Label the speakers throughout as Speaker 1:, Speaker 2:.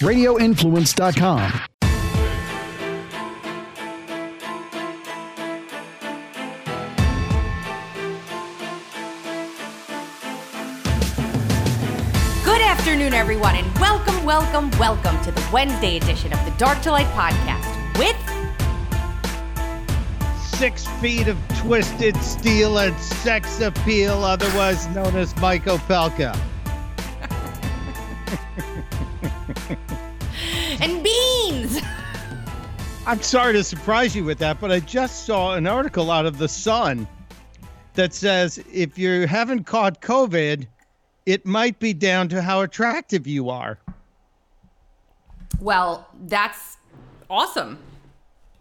Speaker 1: radioinfluence.com.
Speaker 2: Good afternoon, everyone, and welcome, welcome, welcome to the Wednesday edition of the Dark to Light podcast with
Speaker 3: six feet of twisted steel and sex appeal, otherwise known as Mike Opelka. I'm sorry to surprise you with that, but I just saw an article out of The Sun that says if you haven't caught COVID, it might be down to how attractive you are.
Speaker 2: Well, that's awesome.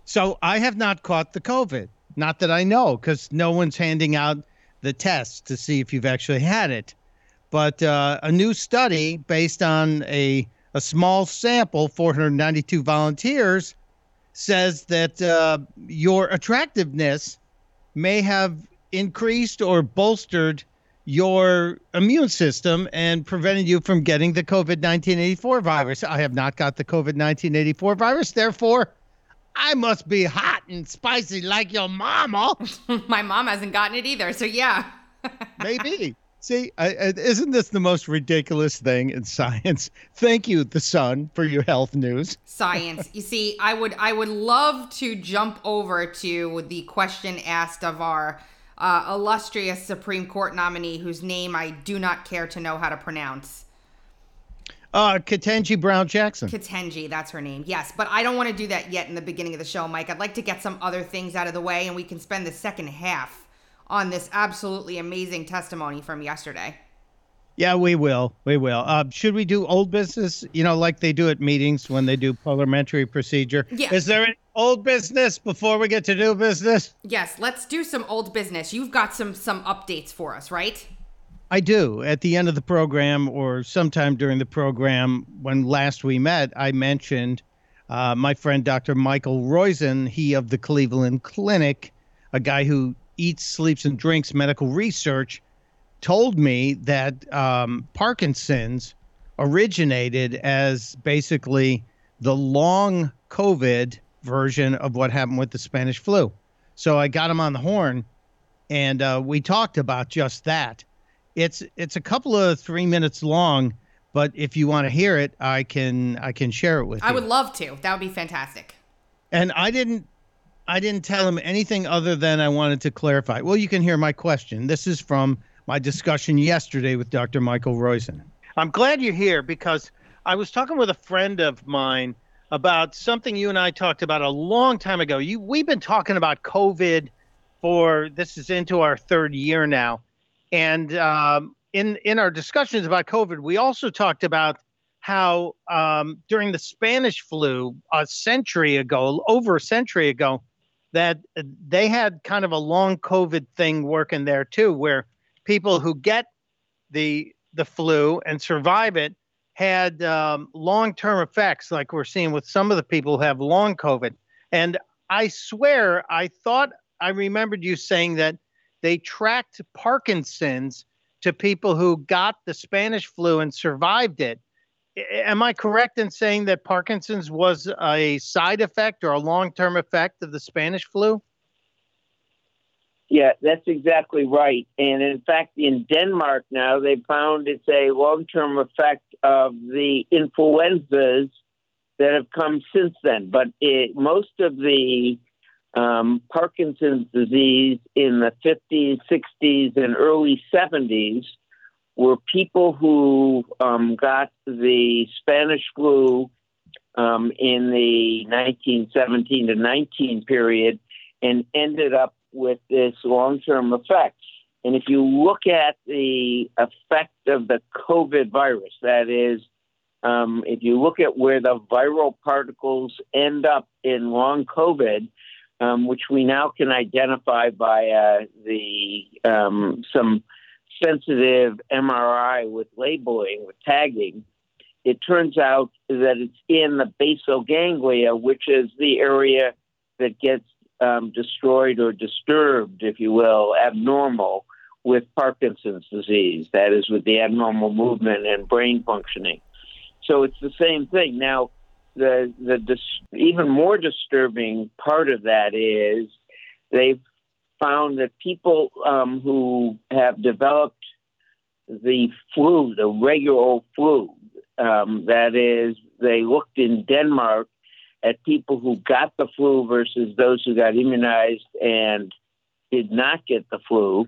Speaker 3: So I have not caught the COVID. Not that I know, because no one's handing out the test to see if you've actually had it. But uh, a new study based on a, a small sample, 492 volunteers, says that uh, your attractiveness may have increased or bolstered your immune system and prevented you from getting the COVID 1984 virus. I have not got the COVID 1984 virus. Therefore, I must be hot and spicy like your mama.
Speaker 2: My mom hasn't gotten it either, so yeah.
Speaker 3: Maybe. See, I, isn't this the most ridiculous thing in science? Thank you, the sun, for your health news.
Speaker 2: Science. you see, I would I would love to jump over to the question asked of our uh, illustrious Supreme Court nominee, whose name I do not care to know how to pronounce.
Speaker 3: Uh, Ketanji Brown Jackson.
Speaker 2: Ketanji, that's her name. Yes, but I don't want to do that yet in the beginning of the show, Mike. I'd like to get some other things out of the way, and we can spend the second half on this absolutely amazing testimony from yesterday.
Speaker 3: Yeah, we will. We will. Uh, should we do old business? You know, like they do at meetings when they do parliamentary procedure.
Speaker 2: Yeah.
Speaker 3: Is there any old business before we get to new business?
Speaker 2: Yes, let's do some old business. You've got some some updates for us, right?
Speaker 3: I do. At the end of the program, or sometime during the program, when last we met, I mentioned uh, my friend Dr. Michael Roizen, he of the Cleveland Clinic, a guy who eats, sleeps, and drinks medical research, told me that um, Parkinson's originated as basically the long COVID version of what happened with the Spanish flu. So I got him on the horn, and uh, we talked about just that it's it's a couple of three minutes long, but if you want to hear it, I can I can share it with
Speaker 2: I
Speaker 3: you.
Speaker 2: I would love to. That would be fantastic.
Speaker 3: And I didn't I didn't tell him anything other than I wanted to clarify. Well, you can hear my question. This is from my discussion yesterday with Dr. Michael Roizen. I'm glad you're here because I was talking with a friend of mine about something you and I talked about a long time ago. You we've been talking about COVID for this is into our third year now. And um, in in our discussions about COVID, we also talked about how um, during the Spanish flu a century ago, over a century ago, that they had kind of a long COVID thing working there too, where people who get the the flu and survive it had um, long term effects, like we're seeing with some of the people who have long COVID. And I swear, I thought I remembered you saying that they tracked Parkinson's to people who got the Spanish flu and survived it. Am I correct in saying that Parkinson's was a side effect or a long term effect of the Spanish flu?
Speaker 4: Yeah, that's exactly right. And in fact, in Denmark now, they found it's a long term effect of the influenzas that have come since then. But it, most of the um, Parkinson's disease in the 50s, 60s, and early 70s were people who um, got the Spanish flu um, in the 1917 to 19 period and ended up with this long term effect. And if you look at the effect of the COVID virus, that is, um, if you look at where the viral particles end up in long COVID, um, which we now can identify by uh, the um, some sensitive MRI with labeling, with tagging, it turns out that it's in the basal ganglia, which is the area that gets um, destroyed or disturbed, if you will, abnormal with Parkinson's disease. That is, with the abnormal movement and brain functioning. so it's the same thing. Now, the the dis- even more disturbing part of that is they've found that people um, who have developed the flu, the regular old flu, um, that is, they looked in Denmark at people who got the flu versus those who got immunized and did not get the flu.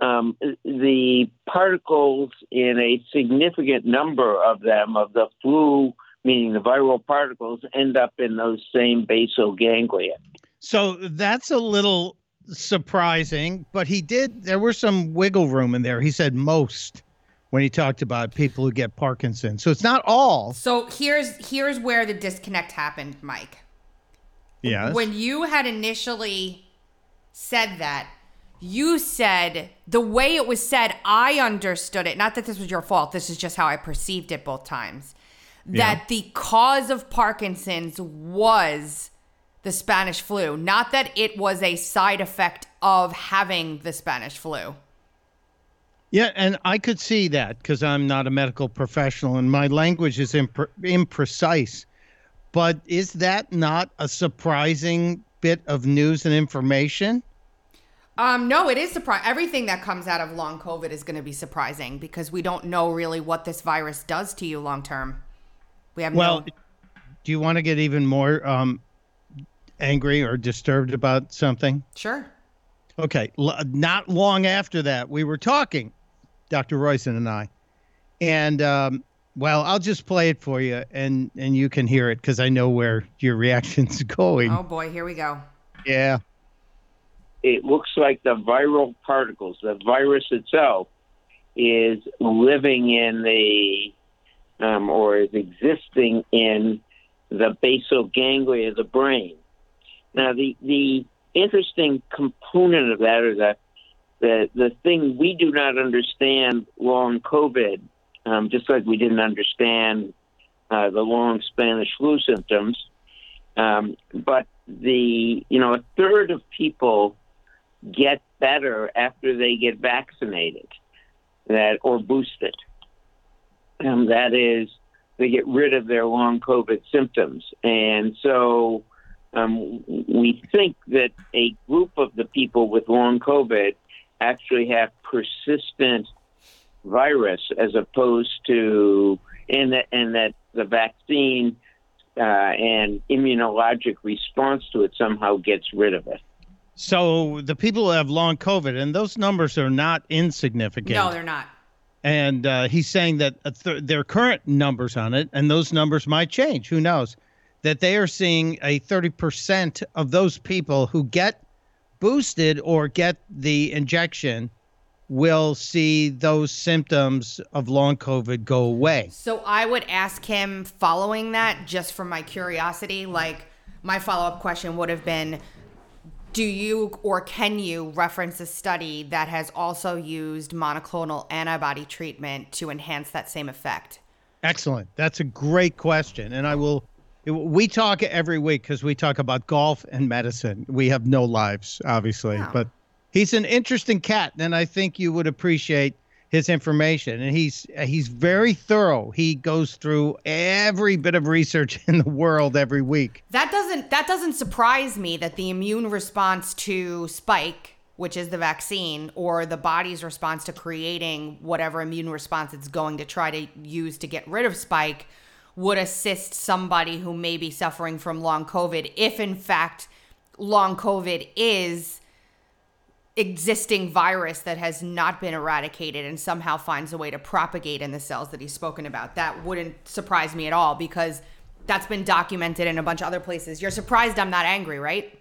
Speaker 4: Um, the particles in a significant number of them, of the flu, meaning the viral particles, end up in those same basal ganglia.
Speaker 3: So that's a little surprising, but he did, there was some wiggle room in there. He said most when he talked about people who get Parkinson's. So it's not all.
Speaker 2: So here's here's where the disconnect happened, Mike.
Speaker 3: Yes.
Speaker 2: When you had initially said that, you said the way it was said, I understood it. Not that this was your fault. This is just how I perceived it both times. That
Speaker 3: Yeah.
Speaker 2: the cause of Parkinson's was the Spanish flu, not that it was a side effect of having the Spanish flu.
Speaker 3: Yeah, and I could see that because I'm not a medical professional and my language is impre- imprecise. But is that not a surprising bit of news and information?
Speaker 2: Um, no, it is surprising. Everything that comes out of long COVID is going to be surprising because we don't know really what this virus does to you long term. We have
Speaker 3: Well,
Speaker 2: no.
Speaker 3: do you want to get even more um, angry or disturbed about something?
Speaker 2: Sure.
Speaker 3: Okay, l- not long after that, we were talking, Dr. Roizen and I, and um, well, I'll just play it for you, and and you can hear it because I know where your reaction's going.
Speaker 2: Oh boy, here we go.
Speaker 3: Yeah.
Speaker 4: It looks like the viral particles, the virus itself, is living in the um, or is existing in the basal ganglia of the brain. Now, the the interesting component of that is that, the the thing we do not understand long COVID, um, just like we didn't understand uh, the long Spanish flu symptoms, um, but the you know a third of people get better after they get vaccinated, that or boosted. Um, that is, they get rid of their long COVID symptoms, and so um, we think that a group of the people with long COVID actually have persistent virus as opposed to and that and that the vaccine uh, and immunologic response to it somehow gets rid of it.
Speaker 3: So the people who have long COVID, and those numbers are not insignificant.
Speaker 2: No, they're not.
Speaker 3: and uh, he's saying that a th- their current numbers on it, and those numbers might change. Who knows? That they are seeing a 30% of those people who get boosted or get the injection will see those symptoms of long COVID go away.
Speaker 2: So I would ask him following that, just for my curiosity. Like my follow up question would have been, do you or can you reference a study that has also used monoclonal antibody treatment to enhance that same effect?
Speaker 3: Excellent. That's a great question. And I will, we talk every week because we talk about golf and medicine. We have no lives, obviously,
Speaker 2: Wow.
Speaker 3: but he's an interesting cat. And I think you would appreciate his information. And he's, he's very thorough. He goes through every bit of research in the world every week.
Speaker 2: That doesn't that doesn't surprise me that the immune response to spike, which is the vaccine, or the body's response to creating whatever immune response it's going to try to use to get rid of spike would assist somebody who may be suffering from long COVID if in fact long COVID is existing virus that has not been eradicated and somehow finds a way to propagate in the cells that he's spoken about. That wouldn't surprise me at all because that's been documented in a bunch of other places. You're surprised I'm not angry, right?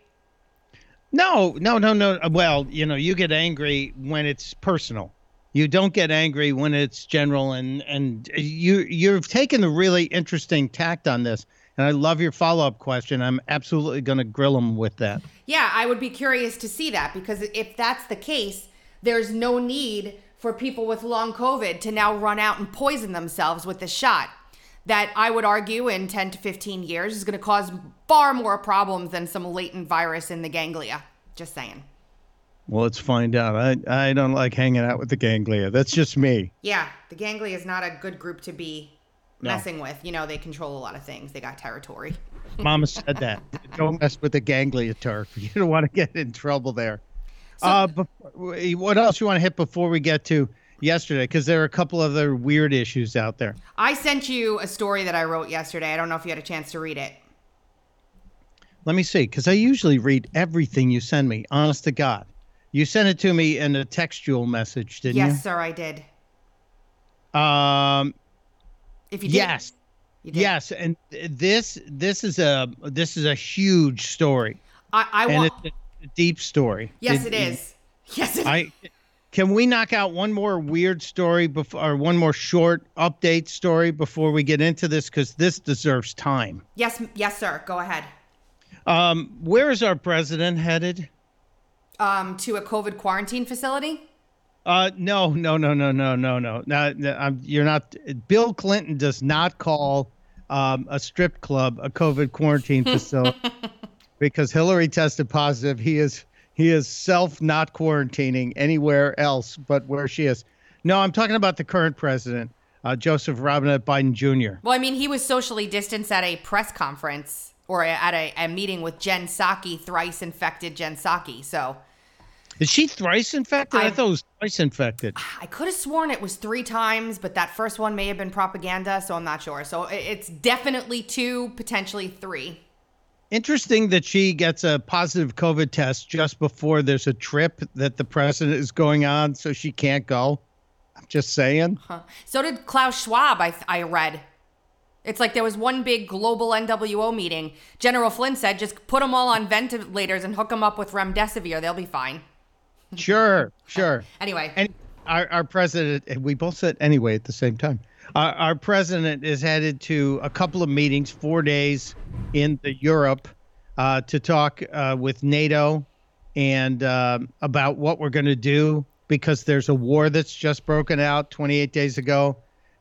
Speaker 3: No, no, no, no. Well, you know, you get angry when it's personal. You don't get angry when it's general and and you you've taken a really interesting tact on this. And I love your follow-up question. I'm absolutely going to grill him with that.
Speaker 2: Yeah, I would be curious to see that because if that's the case, there's no need for people with long COVID to now run out and poison themselves with the shot. That I would argue in 10 to 15 years is going to cause far more problems than some latent virus in the ganglia. Just saying.
Speaker 3: Well, let's find out. I I don't like hanging out with the ganglia. That's just me.
Speaker 2: Yeah, the ganglia is not a good group to be
Speaker 3: No.
Speaker 2: messing with. You know, they control a lot of things. They got territory.
Speaker 3: Mama said that. Don't mess with the ganglia turf. You don't want to get in trouble there. uh, before, what else you want to hit before we get to yesterday? Because there are a couple other weird issues out there.
Speaker 2: I sent you a story that I wrote yesterday. I don't know if you had a chance to read it.
Speaker 3: Let me see, because I usually read everything you send me. Honest to God, you sent it to me in a textual message, didn't you?
Speaker 2: Yes, sir, I did.
Speaker 3: Um,
Speaker 2: If you did,
Speaker 3: yes,
Speaker 2: you did.
Speaker 3: yes, and this this is a this is a huge story,
Speaker 2: I, I want.
Speaker 3: it's a deep story.
Speaker 2: Yes,
Speaker 3: Did-
Speaker 2: it is. Yes, it
Speaker 3: I can we knock out one more weird story before, or one more short update story before we get into this because this deserves time.
Speaker 2: Yes, yes, sir. Go ahead.
Speaker 3: Um, where is our president headed?
Speaker 2: Um, to a COVID quarantine facility.
Speaker 3: Uh, no, no, no, no, no, no, no. no, you're not. Bill Clinton does not call um, a strip club a COVID quarantine facility because Hillary tested positive. He is he is self not quarantining anywhere else but where she is. No, I'm talking about the current president, uh, Joseph Robinette Biden Jr.
Speaker 2: Well, I mean, he was socially distanced at a press conference or at a, a meeting with Jen Psaki, thrice infected Jen Psaki. So
Speaker 3: Is she thrice infected? I,
Speaker 2: I-
Speaker 3: thought it was twice infected.
Speaker 2: I could have sworn it was three times, but that first one may have been propaganda, so I'm not sure. So it's definitely two, potentially three.
Speaker 3: Interesting that she gets a positive COVID test just before there's a trip that the president is going on, so she can't go. I'm just saying.
Speaker 2: Huh. So did Klaus Schwab, I, I read. It's like there was one big global NWO meeting. General Flynn said just put them all on ventilators and hook them up with remdesivir. They'll be fine.
Speaker 3: Sure, sure.
Speaker 2: Anyway,
Speaker 3: And our, our president, and we both said anyway at the same time. Our, our president is headed to a couple of meetings, four days in the Europe, uh, to talk uh, with NATO and um, about what we're going to do because there's a war that's just broken out 28 days ago,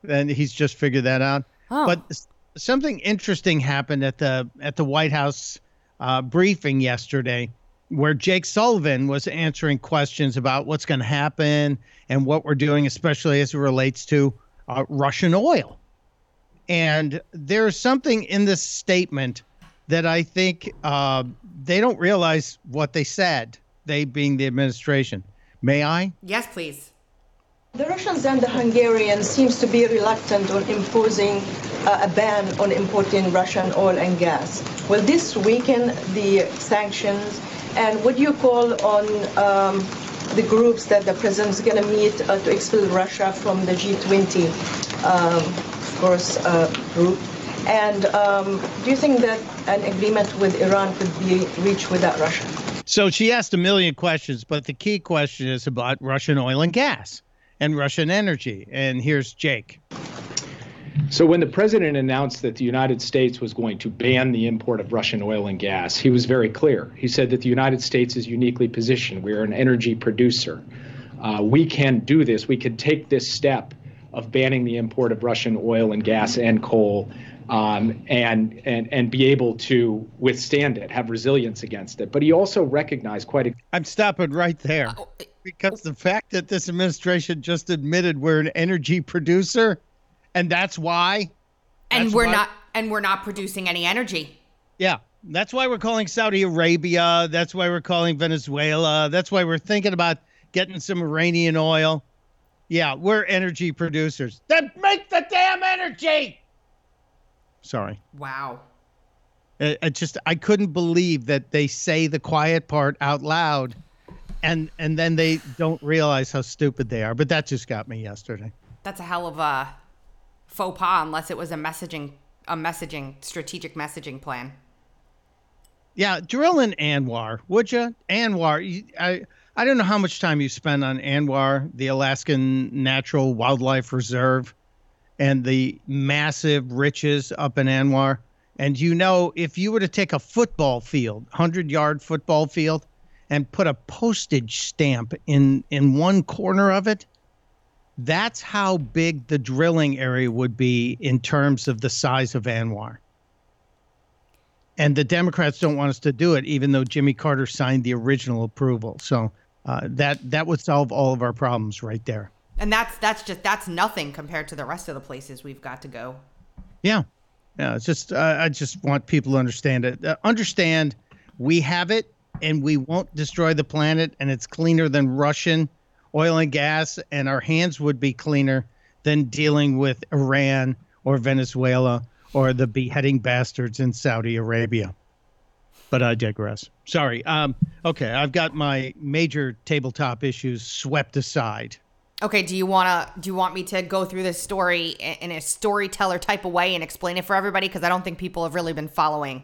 Speaker 3: and he's just figured that out.
Speaker 2: Oh.
Speaker 3: But something interesting happened at the at the White House uh, briefing yesterday, where Jake Sullivan was answering questions about what's going to happen and what we're doing, especially as it relates to uh, Russian oil. And there's something in this statement that I think uh, they don't realize what they said. They being the administration. May I?
Speaker 2: yes, please.
Speaker 1: The Russians and the Hungarians seems to be reluctant on imposing uh, a ban on importing Russian oil and gas. Will this weaken the sanctions? And do you call on um, the groups that the president is going to meet uh, to expel Russia from the G20, um, of course, uh, group? And um, do you think that an agreement with Iran could be reached without Russia?
Speaker 3: So she asked a million questions, but the key question is about Russian oil and gas and Russian energy. And here's Jake.
Speaker 5: So, when the president announced that the United States was going to ban the import of Russian oil and gas, he was very clear. He said that the United States is uniquely positioned. We are an energy producer. Uh, we can do this. We can take this step of banning the import of Russian oil and gas and coal um, and, and, and be able to withstand it, have resilience against it. But he also recognized quite a
Speaker 3: I'm stopping right there because the fact that this administration just admitted we're an energy producer, and that's why.
Speaker 2: And
Speaker 3: That's
Speaker 2: we're
Speaker 3: why-
Speaker 2: not and we're not producing any energy.
Speaker 3: Yeah, that's why we're calling Saudi Arabia. That's why we're calling Venezuela. That's why we're thinking about getting some Iranian oil. Yeah, we're energy producers. Then make the damn energy. Sorry.
Speaker 2: Wow.
Speaker 3: I, I just I couldn't believe that they say the quiet part out loud and and then they don't realize how stupid they are. But that just got me yesterday.
Speaker 2: That's a hell of a faux pas unless it was a messaging a messaging strategic messaging plan.
Speaker 3: Yeah, drill in ANWR, would you? ANWR, you, I I don't know how much time you spend on ANWR, the Alaskan Natural Wildlife Reserve, and the massive riches up in ANWR. And you know, if you were to take a football field, hundred yard football field, and put a postage stamp in in one corner of it, that's how big the drilling area would be in terms of the size of ANWR and the Democrats don't want us to do it, even though Jimmy Carter signed the original approval. So uh, that that would solve all of our problems right there.
Speaker 2: And that's that's just that's nothing compared to the rest of the places we've got to go.
Speaker 3: Yeah, yeah. It's just uh, I just want people to understand it. Uh, understand we have it, and we won't destroy the planet, and it's cleaner than Russian oil and gas, and our hands would be cleaner than dealing with Iran or Venezuela or the beheading bastards in Saudi Arabia. But I digress. Sorry. Um, okay, I've got my major tabletop issues swept aside.
Speaker 2: Okay, do you want to do you want me to go through this story in a storyteller type of way and explain it for everybody because I don't think people have really been following.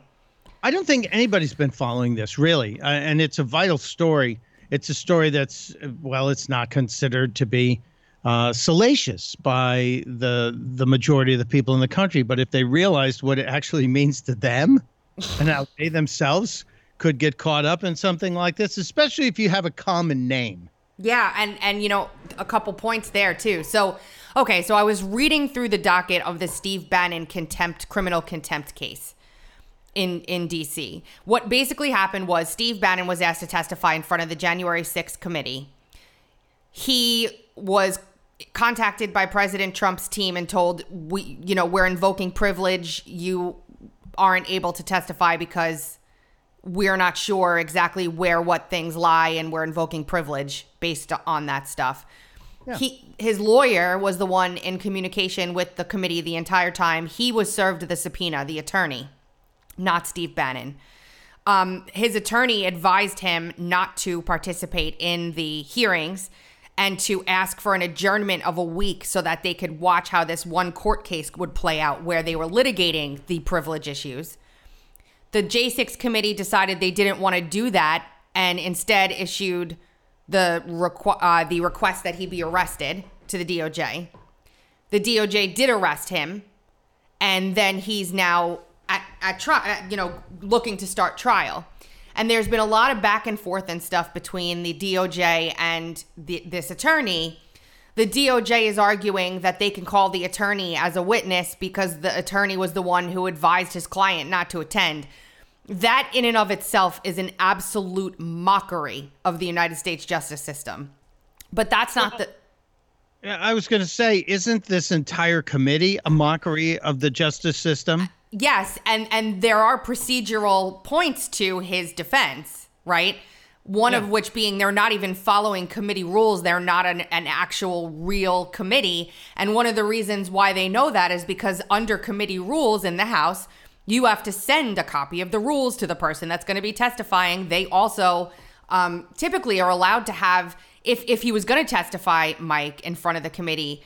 Speaker 3: I don't think anybody's been following this really, uh, and it's a vital story. It's a story that's well, it's not considered to be uh, salacious by the the majority of the people in the country, but if they realized what it actually means to them and how they themselves could get caught up in something like this, especially if you have a common name.
Speaker 2: Yeah, and and you know a couple points there too. So, okay, so I was reading through the docket of the Steve Bannon contempt criminal contempt case in in DC. What basically happened was Steve Bannon was asked to testify in front of the January 6th committee. He was contacted by President Trump's team and told we you know, we're invoking privilege. You aren't able to testify because we're not sure exactly where what things lie and we're invoking privilege based on that stuff. Yeah. He his lawyer was the one in communication with the committee the entire time. He was served the subpoena, the attorney, not Steve Bannon. Um, his attorney advised him not to participate in the hearings and to ask for an adjournment of a week so that they could watch how this one court case would play out where they were litigating the privilege issues. The J6 committee decided they didn't want to do that and instead issued the requ- uh, the request that he be arrested to the DOJ. The DOJ did arrest him, and then he's now at at trial, you know, looking to start trial. And there's been a lot of back and forth and stuff between the DOJ and the, this attorney. The DOJ is arguing that they can call the attorney as a witness because the attorney was the one who advised his client not to attend. That, in and of itself, is an absolute mockery of the United States justice system. But that's not the.
Speaker 3: I was going to say, isn't this entire committee a mockery of the justice system?
Speaker 2: Yes, and and there are procedural points to his defense, right? One yeah. of which being they're not even following committee rules. They're not an, an actual real committee. And one of the reasons why they know that is because under committee rules in the House, you have to send a copy of the rules to the person that's going to be testifying. They also um, typically are allowed to have, if, if he was going to testify, Mike, in front of the committee,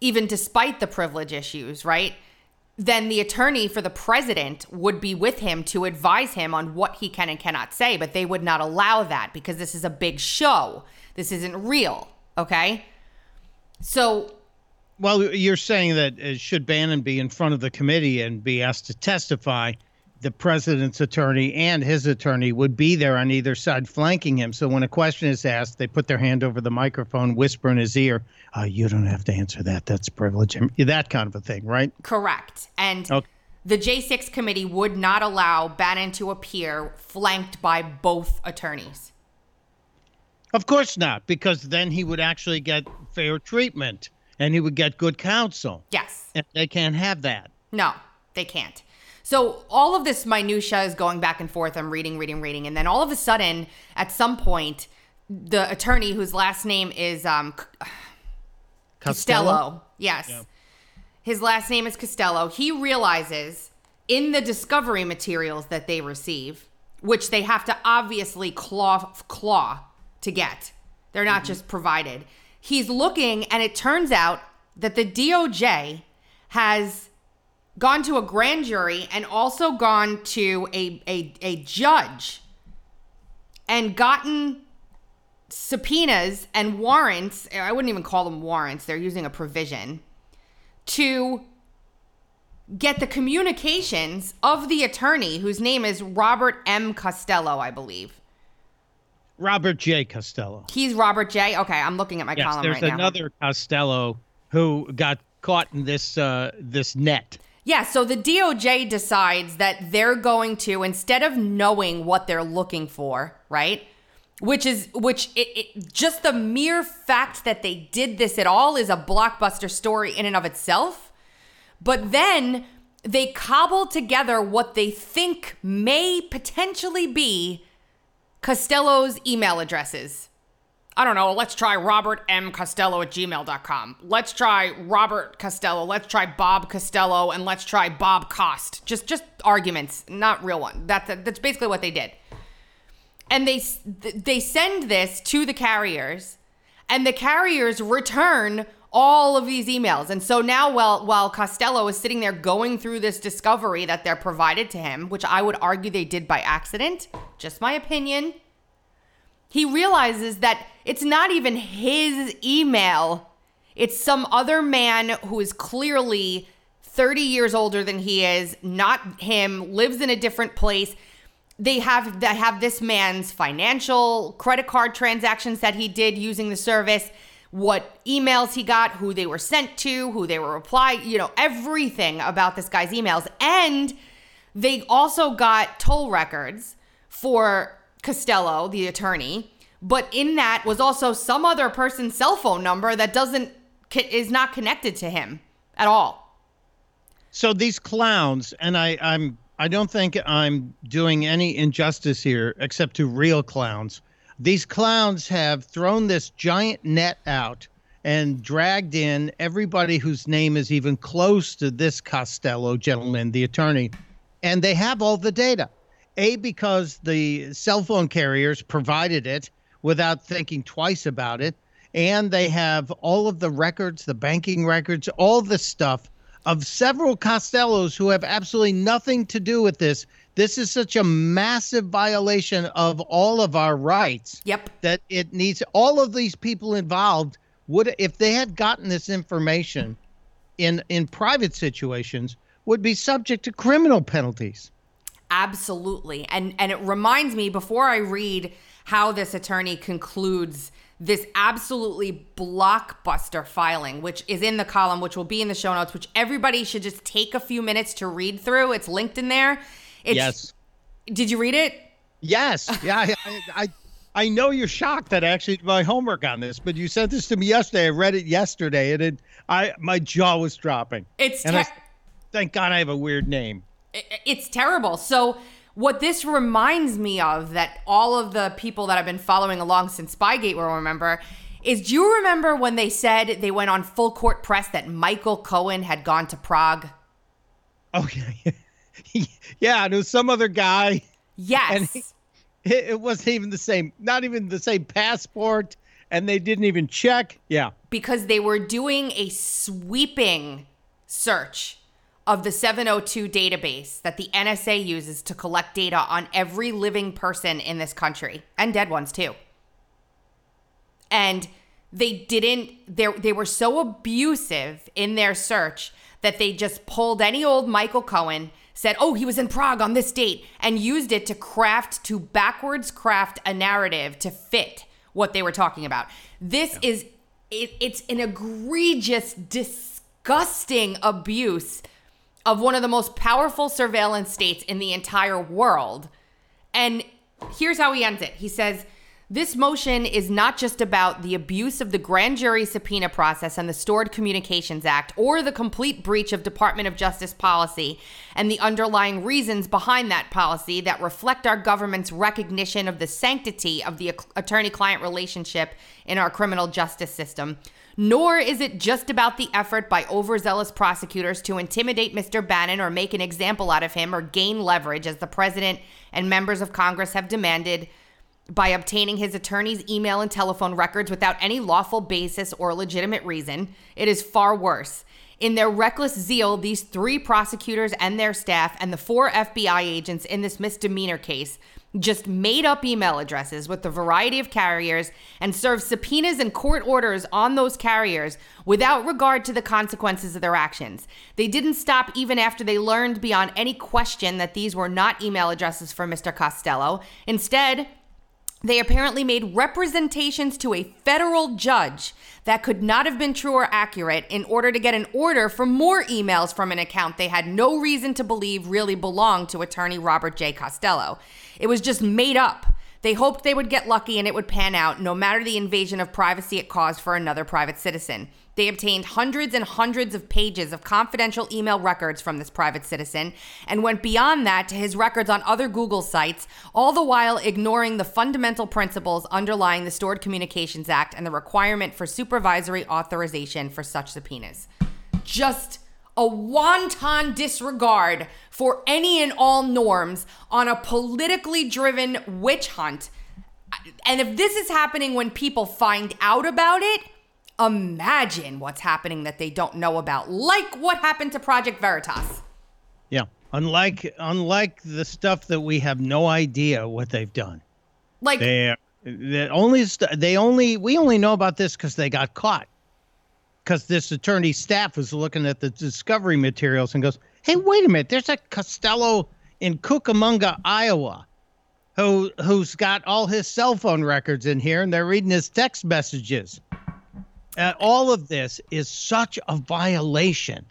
Speaker 2: even despite the privilege issues, right? Then the attorney for the president would be with him to advise him on what he can and cannot say, but they would not allow that because this is a big show. This isn't real. Okay. So
Speaker 3: well, you're saying that should Bannon be in front of the committee and be asked to testify, the president's attorney and his attorney would be there on either side flanking him. So when a question is asked, they put their hand over the microphone, whisper in his ear, uh, "You don't have to answer that. That's privilege." That kind of a thing, right?
Speaker 2: Correct. And okay. the J6 committee would not allow Bannon to appear flanked by both attorneys.
Speaker 3: Of course not, because then he would actually get fair treatment and he would get good counsel.
Speaker 2: Yes.
Speaker 3: And they can't have that.
Speaker 2: No, they can't. So all of this minutia is going back and forth. I'm reading, reading, reading, and then all of a sudden, at some point, the attorney whose last name is um, Costello. Costello. Yes, yeah. his last name is Costello. He realizes in the discovery materials that they receive, which they have to obviously claw claw to get. They're not mm-hmm. just provided he's looking, and it turns out that the DOJ has gone to a grand jury and also gone to a, a, a judge and gotten subpoenas and warrants. I wouldn't even call them warrants, they're using a provision to get the communications of the attorney whose name is Robert M. Costello, I believe.
Speaker 3: Robert J. Costello.
Speaker 2: He's Robert J. Okay, I'm looking at my
Speaker 3: yes,
Speaker 2: column
Speaker 3: right
Speaker 2: now.
Speaker 3: There's another Costello who got caught in this uh, this net.
Speaker 2: Yeah, so the DOJ decides that they're going to instead of knowing what they're looking for, right? Which is which it, it just the mere fact that they did this at all is a blockbuster story in and of itself. But then they cobble together what they think may potentially be Costello's email addresses. I don't know, let's try Robert M. Costello at gmail.com. Let's try Robert Costello. Let's try Bob Costello and let's try Bob Cost. Just just arguments, not real one. That's that's basically what they did. And they they send this to the carriers and the carriers return all of these emails. And so now while while Costello is sitting there going through this discovery that they're provided to him, which I would argue they did by accident, just my opinion, he realizes that it's not even his email. It's some other man who is clearly 30 years older than he is, not him, lives in a different place. They have they have this man's financial credit card transactions that he did using the service, what emails he got, who they were sent to, who they were replied, you know, everything about this guy's emails. And they also got toll records for Costello, the attorney, but in that was also some other person's cell phone number that doesn't is not connected to him at all.
Speaker 3: So these clowns, and I, I'm I don't think I'm doing any injustice here, except to real clowns. These clowns have thrown this giant net out and dragged in everybody whose name is even close to this Costello gentleman, the attorney, and they have all the data. A, because the cell phone carriers provided it without thinking twice about it. And they have all of the records, the banking records, all the stuff of several Costellos who have absolutely nothing to do with this. This is such a massive violation of all of our rights.
Speaker 2: Yep.
Speaker 3: That it needs all of these people involved would if they had gotten this information in in private situations would be subject to criminal penalties.
Speaker 2: Absolutely. And and it reminds me before I read how this attorney concludes this absolutely blockbuster filing, which is in the column, which will be in the show notes, which everybody should just take a few minutes to read through. It's linked in there. It's,
Speaker 3: yes.
Speaker 2: Did you read it?
Speaker 3: Yes. Yeah. I, I, I know you're shocked that I actually did my homework on this, but you sent this to me yesterday. I read it yesterday, and it, I my jaw was dropping.
Speaker 2: It's
Speaker 3: ter- I, thank God I have a weird name
Speaker 2: it's terrible. So what this reminds me of that all of the people that I've been following along since Spygate will remember is do you remember when they said they went on full court press that Michael Cohen had gone to Prague?
Speaker 3: Okay. yeah, and it was some other guy.
Speaker 2: Yes. And
Speaker 3: he, it wasn't even the same, not even the same passport, and they didn't even check. Yeah.
Speaker 2: Because they were doing a sweeping search of the 702 database that the NSA uses to collect data on every living person in this country and dead ones too. And they didn't they they were so abusive in their search that they just pulled any old Michael Cohen, said, "Oh, he was in Prague on this date," and used it to craft to backwards craft a narrative to fit what they were talking about. This yeah. is it, it's an egregious disgusting abuse of one of the most powerful surveillance states in the entire world. And here's how he ends it. He says, this motion is not just about the abuse of the grand jury subpoena process and the Stored Communications Act or the complete breach of Department of Justice policy and the underlying reasons behind that policy that reflect our government's recognition of the sanctity of the attorney client relationship in our criminal justice system. Nor is it just about the effort by overzealous prosecutors to intimidate Mr. Bannon or make an example out of him or gain leverage, as the president and members of Congress have demanded by obtaining his attorney's email and telephone records without any lawful basis or legitimate reason. It is far worse. In their reckless zeal, these three prosecutors and their staff and the four FBI agents in this misdemeanor case just made up email addresses with a variety of carriers and served subpoenas and court orders on those carriers without regard to the consequences of their actions. They didn't stop even after they learned beyond any question that these were not email addresses for Mr. Costello. Instead, they apparently made representations to a federal judge that could not have been true or accurate in order to get an order for more emails from an account they had no reason to believe really belonged to attorney Robert J. Costello. It was just made up. They hoped they would get lucky and it would pan out, no matter the invasion of privacy it caused for another private citizen. They obtained hundreds and hundreds of pages of confidential email records from this private citizen and went beyond that to his records on other Google sites, all the while ignoring the fundamental principles underlying the Stored Communications Act and the requirement for supervisory authorization for such subpoenas. Just a wanton disregard for any and all norms on a politically driven witch hunt. And if this is happening when people find out about it, imagine what's happening that they don't know about, like what happened to Project Veritas.
Speaker 3: Yeah. Unlike unlike the stuff that we have no idea what they've done.
Speaker 2: Like
Speaker 3: they they only st- they only we only know about this because they got caught. Because this attorney staff was looking at the discovery materials and goes, "Hey, wait a minute! There's a Costello in Cucamonga, Iowa, who who's got all his cell phone records in here, and they're reading his text messages." All of this is such a violation.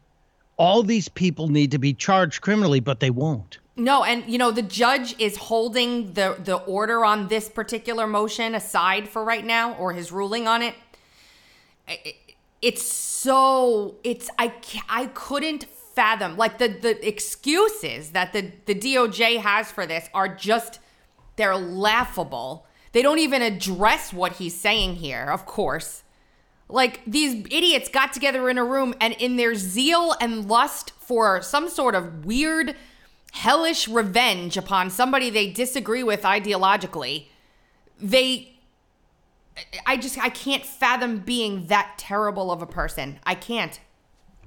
Speaker 3: All these people need to be charged criminally, but they won't.
Speaker 2: No, and you know the judge is holding the the order on this particular motion aside for right now, or his ruling on it. It's so it's I I couldn't fathom like the the excuses that the the DOJ has for this are just they're laughable. They don't even address what he's saying here, of course. Like these idiots got together in a room and in their zeal and lust for some sort of weird hellish revenge upon somebody they disagree with ideologically, they I just I can't fathom being that terrible of a person. I can't.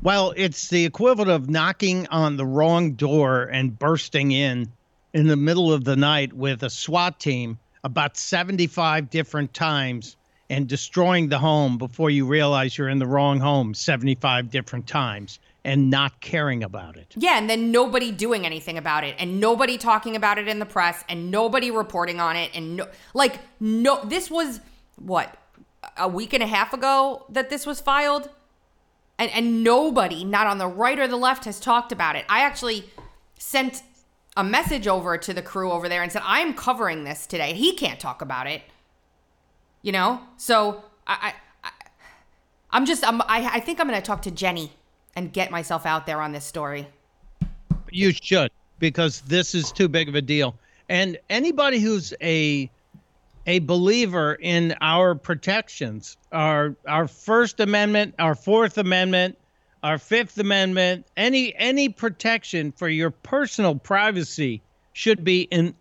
Speaker 3: Well, it's the equivalent of knocking on the wrong door and bursting in in the middle of the night with a SWAT team about 75 different times and destroying the home before you realize you're in the wrong home 75 different times and not caring about it.
Speaker 2: Yeah, and then nobody doing anything about it and nobody talking about it in the press and nobody reporting on it and no like no this was what a week and a half ago that this was filed and and nobody not on the right or the left has talked about it. I actually sent a message over to the crew over there and said I'm covering this today. He can't talk about it you know? So i i, I am just I'm, I, I think i'm gonna talk to jenny and get myself out there on this story.
Speaker 3: You should because this is too big of a deal. And anybody who's a a believer in our protections our our first amendment our fourth amendment our fifth amendment any any protection for your personal privacy should be in,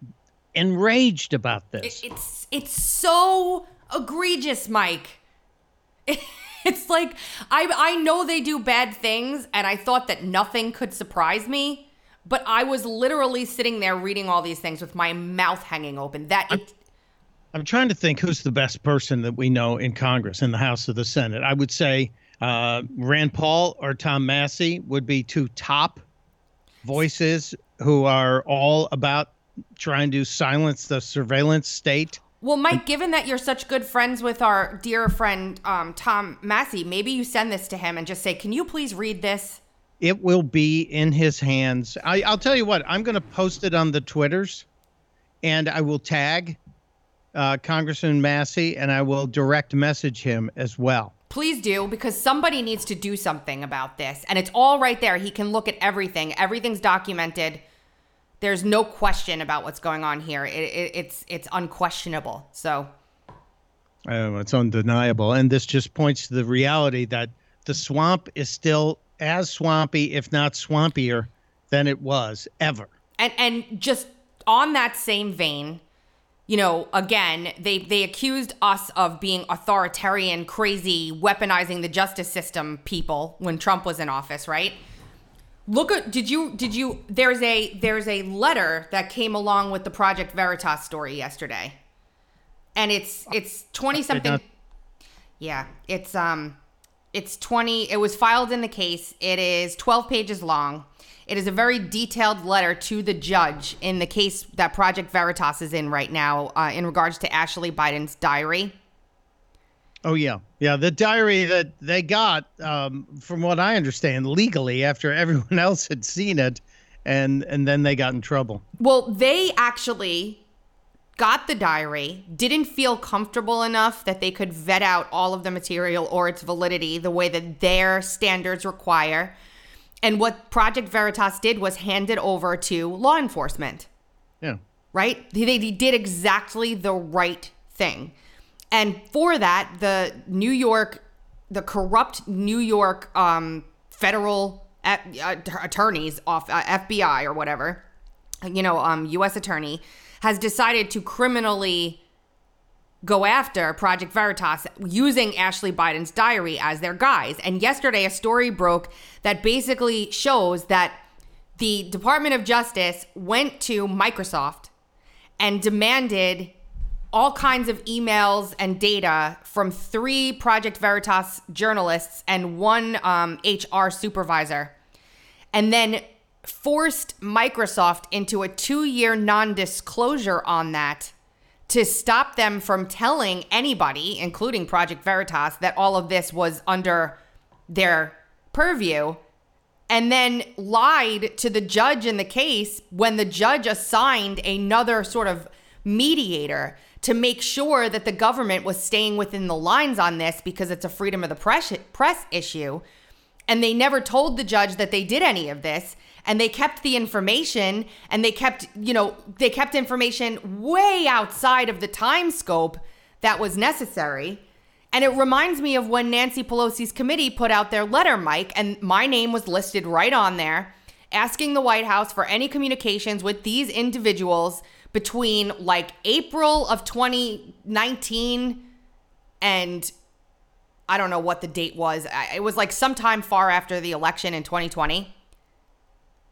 Speaker 3: enraged about this.
Speaker 2: It's it's so egregious, Mike. It's like I I know they do bad things and I thought that nothing could surprise me, but I was literally sitting there reading all these things with my mouth hanging open. That
Speaker 3: I'm, I'm trying to think who's the best person that we know in Congress in the House or the Senate. I would say uh, Rand Paul or Tom Massie would be two top voices who are all about trying to silence the surveillance state.
Speaker 2: Well, Mike, given that you're such good friends with our dear friend um, Tom Massie, maybe you send this to him and just say, "Can you please read this?"
Speaker 3: It will be in his hands. I, will tell you what. I'm going to post it on the twitters, and I will tag uh, Congressman Massie, and I will direct message him as well.
Speaker 2: Please do, because somebody needs to do something about this, and it's all right there. He can look at everything. Everything's documented there's no question about what's going on here. It, it, it's it's unquestionable. So,
Speaker 3: oh, it's undeniable, and this just points to the reality that the swamp is still as swampy, if not swampier, than it was ever.
Speaker 2: And and just on that same vein, you know, again, they they accused us of being authoritarian, crazy, weaponizing the justice system people when Trump was in office, right? Look at did you did you there's a there's a letter that came along with the project veritas story yesterday. And it's it's 20 something yeah it's um it's 20 it was filed in the case. It is 12 pages long. It is a very detailed letter to the judge in the case that project veritas is in right now uh, in regards to ashley biden's diary
Speaker 3: Oh yeah, yeah. The diary that they got, um, from what I understand, legally after everyone else had seen it, and and then they got in trouble.
Speaker 2: Well, they actually got the diary, didn't feel comfortable enough that they could vet out all of the material or its validity the way that their standards require. And what Project Veritas did was hand it over to law enforcement.
Speaker 3: Yeah.
Speaker 2: Right? They, they did exactly the right thing. And for that, the New York, the corrupt New York um, federal uh, attorneys, off uh, FBI or whatever, you know, um, U.S. attorney, has decided to criminally go after Project Veritas using Ashley Biden's diary as their guise. And yesterday, a story broke that basically shows that the Department of Justice went to Microsoft and demanded all kinds of emails and data from three Project Veritas journalists and one um, HR supervisor. And then forced Microsoft into a two year non disclosure on that to stop them from telling anybody, including Project Veritas, that all of this was under their purview. And then lied to the judge in the case when the judge assigned another sort of mediator to make sure that the government was staying within the lines on this because it's a freedom of the press, press issue. And they never told the judge that they did any of this and they kept the information and they kept, you know, they kept information way outside of the time scope that was necessary. And it reminds me of when Nancy Pelosi's committee put out their letter, Mike, and my name was listed right on there, asking the White House for any communications with these individuals between like April of 2019 and I don't know what the date was. It was like sometime far after the election in 2020.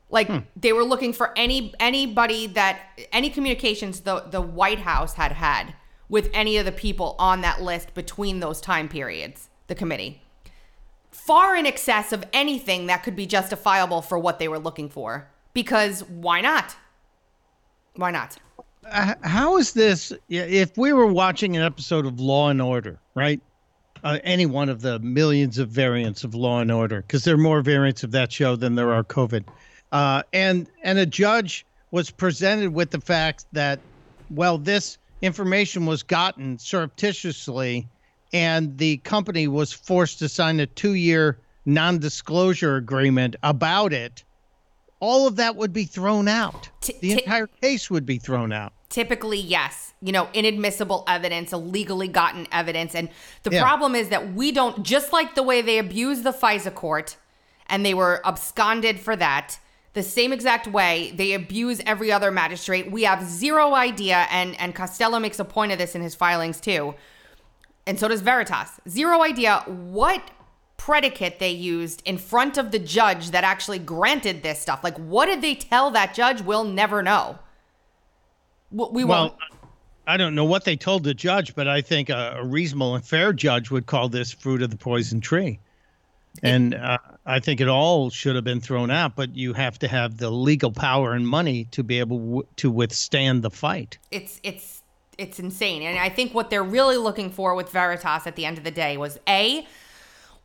Speaker 2: Like hmm. they were looking for any anybody that any communications the the White House had had with any of the people on that list between those time periods, the committee. Far in excess of anything that could be justifiable for what they were looking for. Because why not? Why not?
Speaker 3: How is this? If we were watching an episode of Law and Order, right? Uh, any one of the millions of variants of Law and Order, because there are more variants of that show than there are COVID. Uh, and and a judge was presented with the fact that, well, this information was gotten surreptitiously, and the company was forced to sign a two-year non-disclosure agreement about it. All of that would be thrown out. T- the entire case would be thrown out.
Speaker 2: Typically, yes. You know, inadmissible evidence, illegally gotten evidence. And the yeah. problem is that we don't, just like the way they abused the FISA court and they were absconded for that, the same exact way they abuse every other magistrate. We have zero idea, and and Costello makes a point of this in his filings too, and so does Veritas. Zero idea what predicate they used in front of the judge that actually granted this stuff. Like, what did they tell that judge? We'll never know. We well, won't.
Speaker 3: I don't know what they told the judge, but I think a, a reasonable and fair judge would call this fruit of the poison tree and uh, I think it all should have been thrown out. But you have to have the legal power and money to be able w- to withstand the fight.
Speaker 2: It's it's it's insane, and I think what they're really looking for with Veritas at the end of the day was a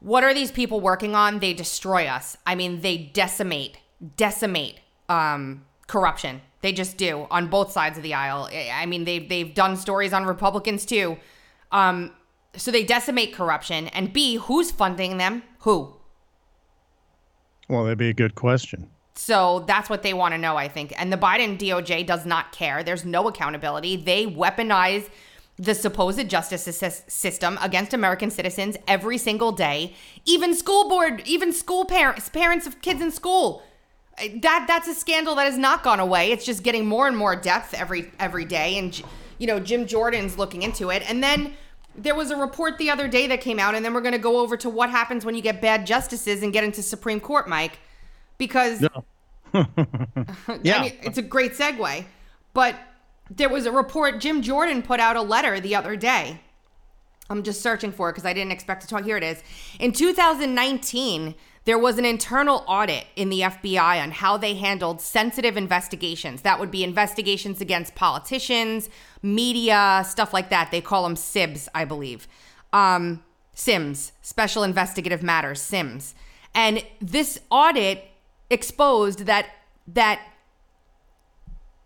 Speaker 2: what are these people working on? They destroy us. I mean, they decimate decimate um, corruption. They just do on both sides of the aisle. I mean, they've they've done stories on Republicans too. Um, so they decimate corruption. And B, who's funding them? Who?
Speaker 3: Well, that'd be a good question.
Speaker 2: So that's what they want to know, I think. And the Biden DOJ does not care. There's no accountability. They weaponize the supposed justice system against American citizens every single day. Even school board, even school parents, parents of kids in school. Uh, that that's a scandal that has not gone away. It's just getting more and more depth every every day. And you know, Jim Jordan's looking into it. And then there was a report the other day that came out, and then we're going to go over to what happens when you get bad justices and get into Supreme Court, Mike, because no. yeah, I mean, it's a great segue. But there was a report. Jim Jordan put out a letter the other day. I'm just searching for it because I didn't expect to talk. Here it is. In 2019, there was an internal audit in the FBI on how they handled sensitive investigations. That would be investigations against politicians, media, stuff like that. They call them SIBs, I believe. Um, SIMS, Special Investigative Matters, SIMS. And this audit exposed that that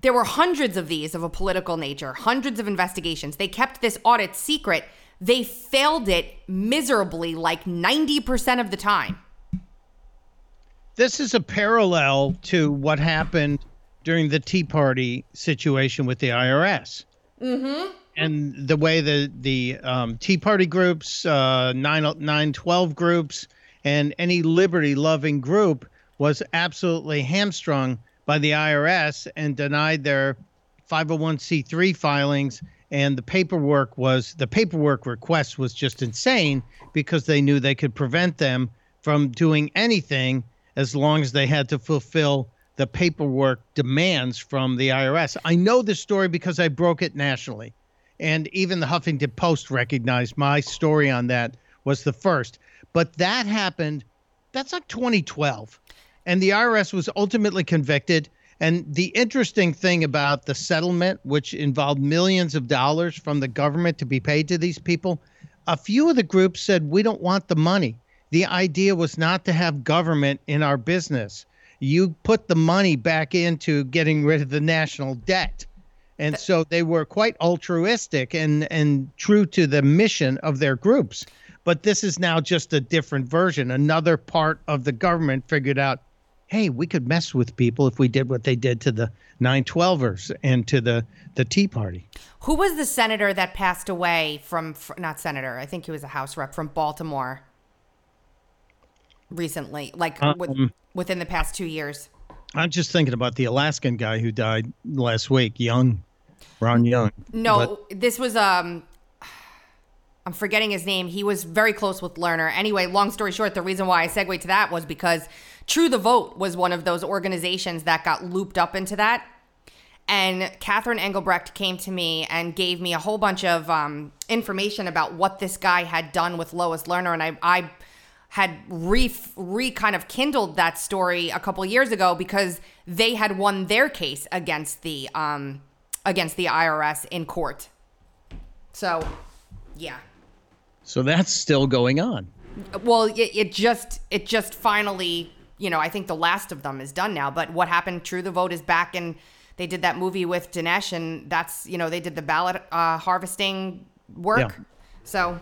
Speaker 2: There were hundreds of these of a political nature, hundreds of investigations. They kept this audit secret. They failed it miserably, like 90% of the time.
Speaker 3: This is a parallel to what happened during the Tea Party situation with the IRS. Mm-hmm. And the way the the um, Tea Party groups, uh, 9, 912 groups, and any liberty loving group was absolutely hamstrung by the IRS and denied their 501c3 filings. And the paperwork was the paperwork request was just insane because they knew they could prevent them from doing anything as long as they had to fulfill the paperwork demands from the IRS. I know this story because I broke it nationally. And even the Huffington Post recognized my story on that was the first. But that happened, that's like 2012. And the IRS was ultimately convicted. And the interesting thing about the settlement, which involved millions of dollars from the government to be paid to these people, a few of the groups said, We don't want the money. The idea was not to have government in our business. You put the money back into getting rid of the national debt. And so they were quite altruistic and, and true to the mission of their groups. But this is now just a different version. Another part of the government figured out hey, we could mess with people if we did what they did to the 912ers and to the, the Tea Party.
Speaker 2: Who was the senator that passed away from, not senator, I think he was a House rep from Baltimore recently, like
Speaker 3: Um,
Speaker 2: with, within the past two years?
Speaker 3: I'm just thinking about the Alaskan guy who died last week, Young, Ron Young.
Speaker 2: No, this was um I'm forgetting his name. He was very close with Lerner. Anyway, long story short, the reason why I segued to that was because True the Vote was one of those organizations that got looped up into that. And Catherine Engelbrecht came to me and gave me a whole bunch of um, information about what this guy had done with Lois Lerner. And I, I had re, re kind of kindled that story a couple years ago because they had won their case against the um, against the IRS in court. So, yeah.
Speaker 3: So that's still going on.
Speaker 2: Well, it, it just it just finally, you know, I think the last of them is done now. But what happened? True, the vote is back, and they did that movie with Dinesh, and that's you know they did the ballot uh, harvesting work.
Speaker 3: Yeah.
Speaker 2: So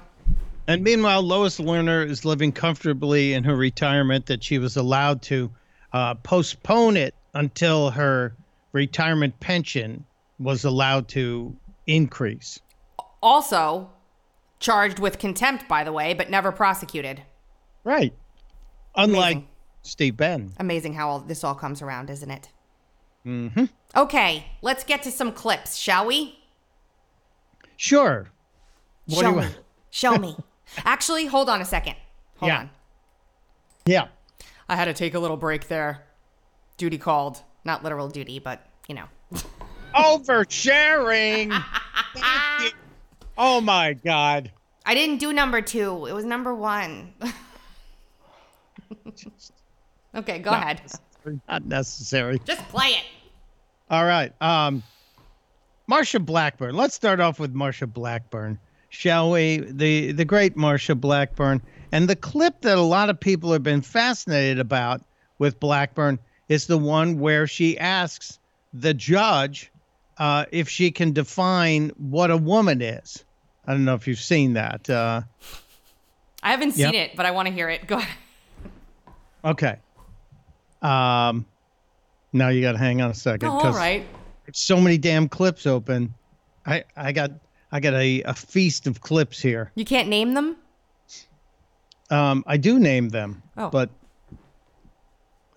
Speaker 3: And meanwhile, Lois Lerner is living comfortably in her retirement that she was allowed to uh, postpone it until her retirement pension was allowed to increase.
Speaker 2: also charged with contempt, by the way, but never prosecuted.
Speaker 3: Right. Unlike
Speaker 2: Amazing.
Speaker 3: Steve Bannon.
Speaker 2: Amazing how all, this all comes around, isn't it? Mm-hmm. Okay, let's get to some clips, shall we?
Speaker 3: Sure. What
Speaker 2: Show me.
Speaker 3: want?
Speaker 2: Show me. Actually, hold on a second. Hold
Speaker 3: Yeah.
Speaker 2: on.
Speaker 3: Yeah.
Speaker 2: I had to take a little break there. Duty called. Not literal duty, but you know.
Speaker 3: Oversharing. Oh my God.
Speaker 2: I didn't do number two. It was number one. Okay, go ahead.
Speaker 3: Not necessary.
Speaker 2: Just play it.
Speaker 3: All right. Um, Marsha Blackburn. Let's start off with Marsha Blackburn, shall we? The the great Marsha Blackburn, and the clip that a lot of people have been fascinated about with Blackburn is the one where she asks the judge uh, if she can define what a woman is. I don't know if you've seen that. Uh,
Speaker 2: I haven't seen
Speaker 3: Yep.
Speaker 2: it, but I want to hear it. Go ahead.
Speaker 3: okay. Um, now you got to hang on a second.
Speaker 2: all
Speaker 3: 'cause-
Speaker 2: right.
Speaker 3: so many damn clips open. I I got I got a, a feast of clips here.
Speaker 2: You can't name them?
Speaker 3: Um, I do name them,
Speaker 2: Oh.
Speaker 3: but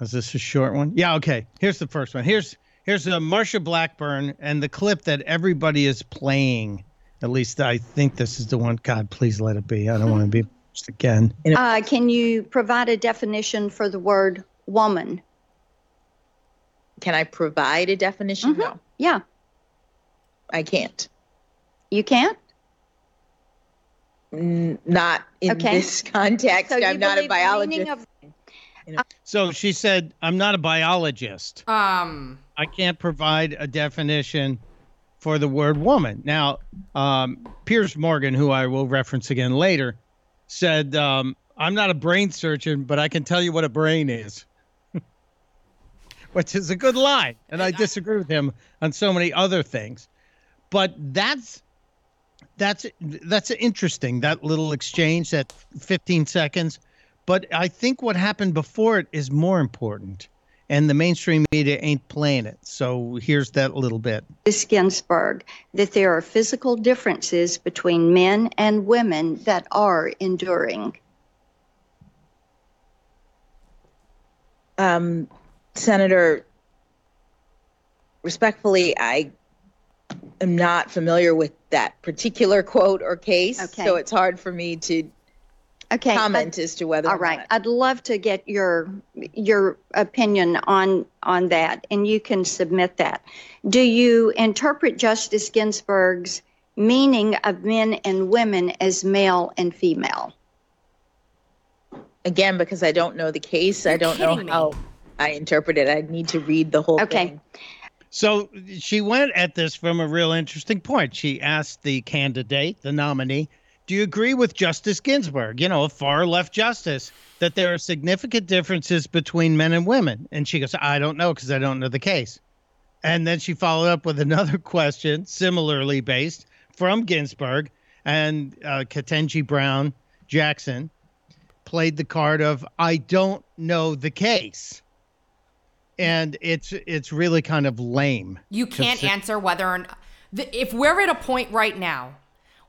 Speaker 3: is this a short one? Yeah. Okay. Here's the first one. Here's here's uh, Marsha Blackburn and the clip that everybody is playing. At least I think this is the one. God, please let it be. I don't want to be just again.
Speaker 6: Uh, can you provide a definition for the word woman?
Speaker 7: Can I provide a definition?
Speaker 6: Mhm.
Speaker 7: No,
Speaker 6: Yeah,
Speaker 7: I can't.
Speaker 6: you can't?
Speaker 7: N- not in
Speaker 6: Okay.
Speaker 7: this context.
Speaker 6: So
Speaker 7: I'm not a
Speaker 6: believe the meaning
Speaker 7: biologist.
Speaker 6: of-
Speaker 3: So she said, "I'm not a biologist.
Speaker 2: Um,
Speaker 3: I can't provide a definition for the word woman. Now, um, Piers Morgan, who I will reference again later, said, um, I'm not a brain surgeon, but I can tell you what a brain is. Which is a good line. And I disagree with him on so many other things. But that's that's that's interesting that little exchange that 15 seconds but i think what happened before it is more important and the mainstream media ain't playing it so here's that little bit
Speaker 6: Ms. Ginsburg, that there are physical differences between men and women that are enduring.
Speaker 7: Um, Senator, respectfully, I am not familiar with that particular quote or case,
Speaker 6: Okay.
Speaker 7: so it's hard for me to
Speaker 6: Okay.
Speaker 7: comment as to whether.
Speaker 6: All
Speaker 7: or
Speaker 6: right.
Speaker 7: not-
Speaker 6: I'd love to get your your opinion on on that, and you can submit that. Do you interpret Justice Ginsburg's meaning of men and women as male and female?
Speaker 7: Again, because I don't know the case, I don't know
Speaker 2: kidding me.
Speaker 7: how I interpret it. I need to read the whole
Speaker 6: Okay.
Speaker 7: thing.
Speaker 3: so she went at this from a real interesting point she asked the candidate the nominee do you agree with justice ginsburg you know a far left justice that there are significant differences between men and women and she goes i don't know because i don't know the case And then she followed up with another question, similarly based from Ginsburg. And uh, Ketanji Brown Jackson played the card of "I don't know the case," and it's it's really kind of lame.
Speaker 2: You can't answer whether or not. The, if we're at a point right now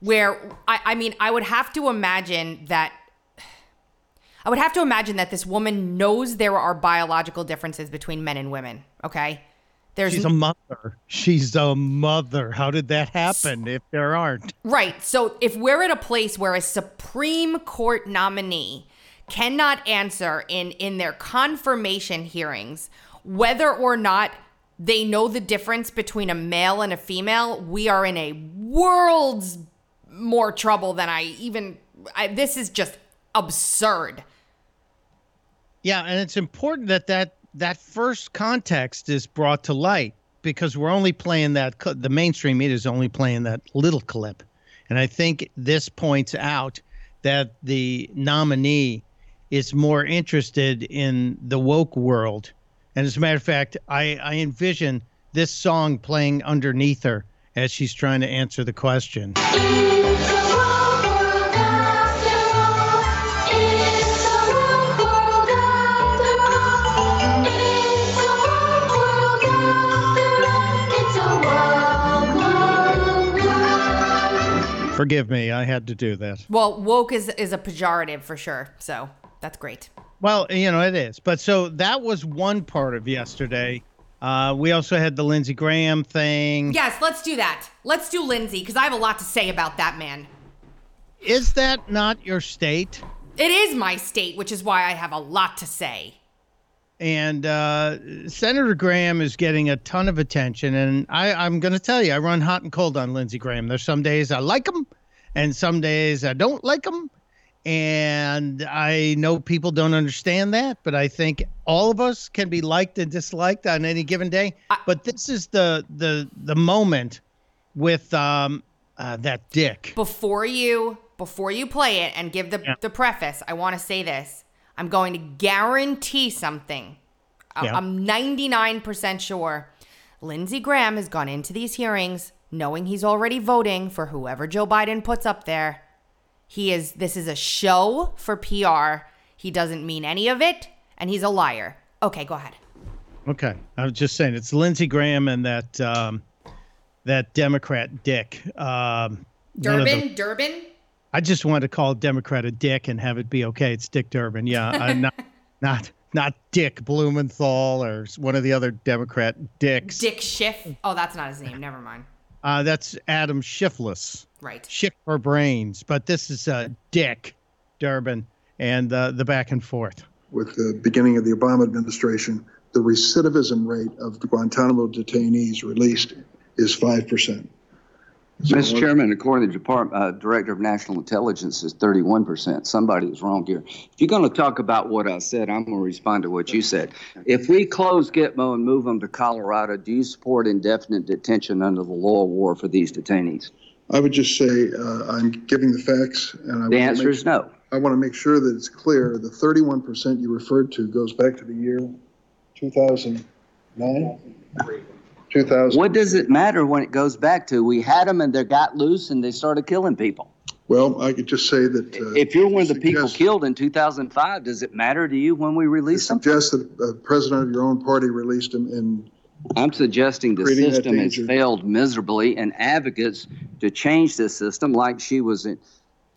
Speaker 2: where I, I mean, I would have to imagine that. I would have to imagine that this woman knows there are biological differences between men and women. Okay, there's
Speaker 3: She's a mother. She's a mother. How did that happen? If there aren't,
Speaker 2: Right. So if we're at a place where a Supreme Court nominee cannot answer in in their confirmation hearings whether or not they know the difference between a male and a female, we are in a world's more trouble than I even I, this is just absurd.
Speaker 3: Yeah, and it's important that that that first context is brought to light because we're only playing that the mainstream media is only playing that little clip. And I think this points out that the nominee is more interested in the woke world. And as a matter of fact, I, I envision this song playing underneath her as she's trying to answer the question. Forgive me, I had to do that.
Speaker 2: Well, woke is is a pejorative for sure. So that's great.
Speaker 3: Well, you know, it is. But so that was one part of yesterday. Uh, we also had the Lindsey Graham thing.
Speaker 2: Yes, let's do that. Let's do Lindsey because I have a lot to say about that man.
Speaker 3: Is that not your state?
Speaker 2: It is my state, which is why I have a lot to say.
Speaker 3: And uh, Senator Graham is getting a ton of attention. And I, I'm going to tell you, I run hot and cold on Lindsey Graham. There's some days I like him, and some days I don't like him. And I know people don't understand that, but I think all of us can be liked and disliked on any given day.
Speaker 2: I-
Speaker 3: but this is the the the moment with um, uh, that dick.
Speaker 2: before you before you play it and give the
Speaker 3: Yeah.
Speaker 2: the preface, I want to say this. I'm going to guarantee something.
Speaker 3: Yeah.
Speaker 2: I'm 99% sure Lindsey Graham has gone into these hearings knowing he's already voting for whoever Joe Biden puts up there. He is this is a show for PR. He doesn't mean any of it and he's a liar. Okay, go ahead.
Speaker 3: Okay, I was just saying it's Lindsey Graham and that um, that Democrat dick. Um, one of the-
Speaker 2: Durbin, Durbin?
Speaker 3: I just wanted to call Democrat a dick and have it be okay. It's Dick Durbin. Yeah, I'm not not not Dick Blumenthal or one of the other Democrat dicks.
Speaker 2: Dick Schiff. Oh, that's not his name. Never mind.
Speaker 3: Uh, that's Adam Schiffless.
Speaker 2: Right.
Speaker 3: Schiff for brains, but this is uh, Dick Durbin and uh, the back and forth.
Speaker 8: with the beginning of the Obama administration, the recidivism rate of the Guantanamo detainees released is 5%. So
Speaker 9: Mr. Chairman, according to the Department, uh, Director of National Intelligence, is 31%. Somebody is wrong here. If you're going to talk about what I said, I'm going to respond to what you said. If we close Gitmo and move them to Colorado, do you support indefinite detention under the law of war for these detainees?
Speaker 8: I would just say uh, I'm giving the facts, and I
Speaker 9: The
Speaker 8: want to
Speaker 9: answer
Speaker 8: make,
Speaker 9: is no.
Speaker 8: I want to make sure that it's clear. The 31% you referred to goes back to the year 2000, nine, 2000.
Speaker 9: What does it matter when it goes back to we had them and they got loose and they started killing people?
Speaker 8: Well, I could just say that. uh,
Speaker 9: If you're one of the people
Speaker 8: suggest-
Speaker 9: killed in 2005, does it matter to you when we release them?
Speaker 8: Suggest that a president of your own party released him in
Speaker 9: I'm suggesting the
Speaker 8: Creating that
Speaker 9: system has
Speaker 8: danger.
Speaker 9: failed miserably, and advocates to change this system, like she was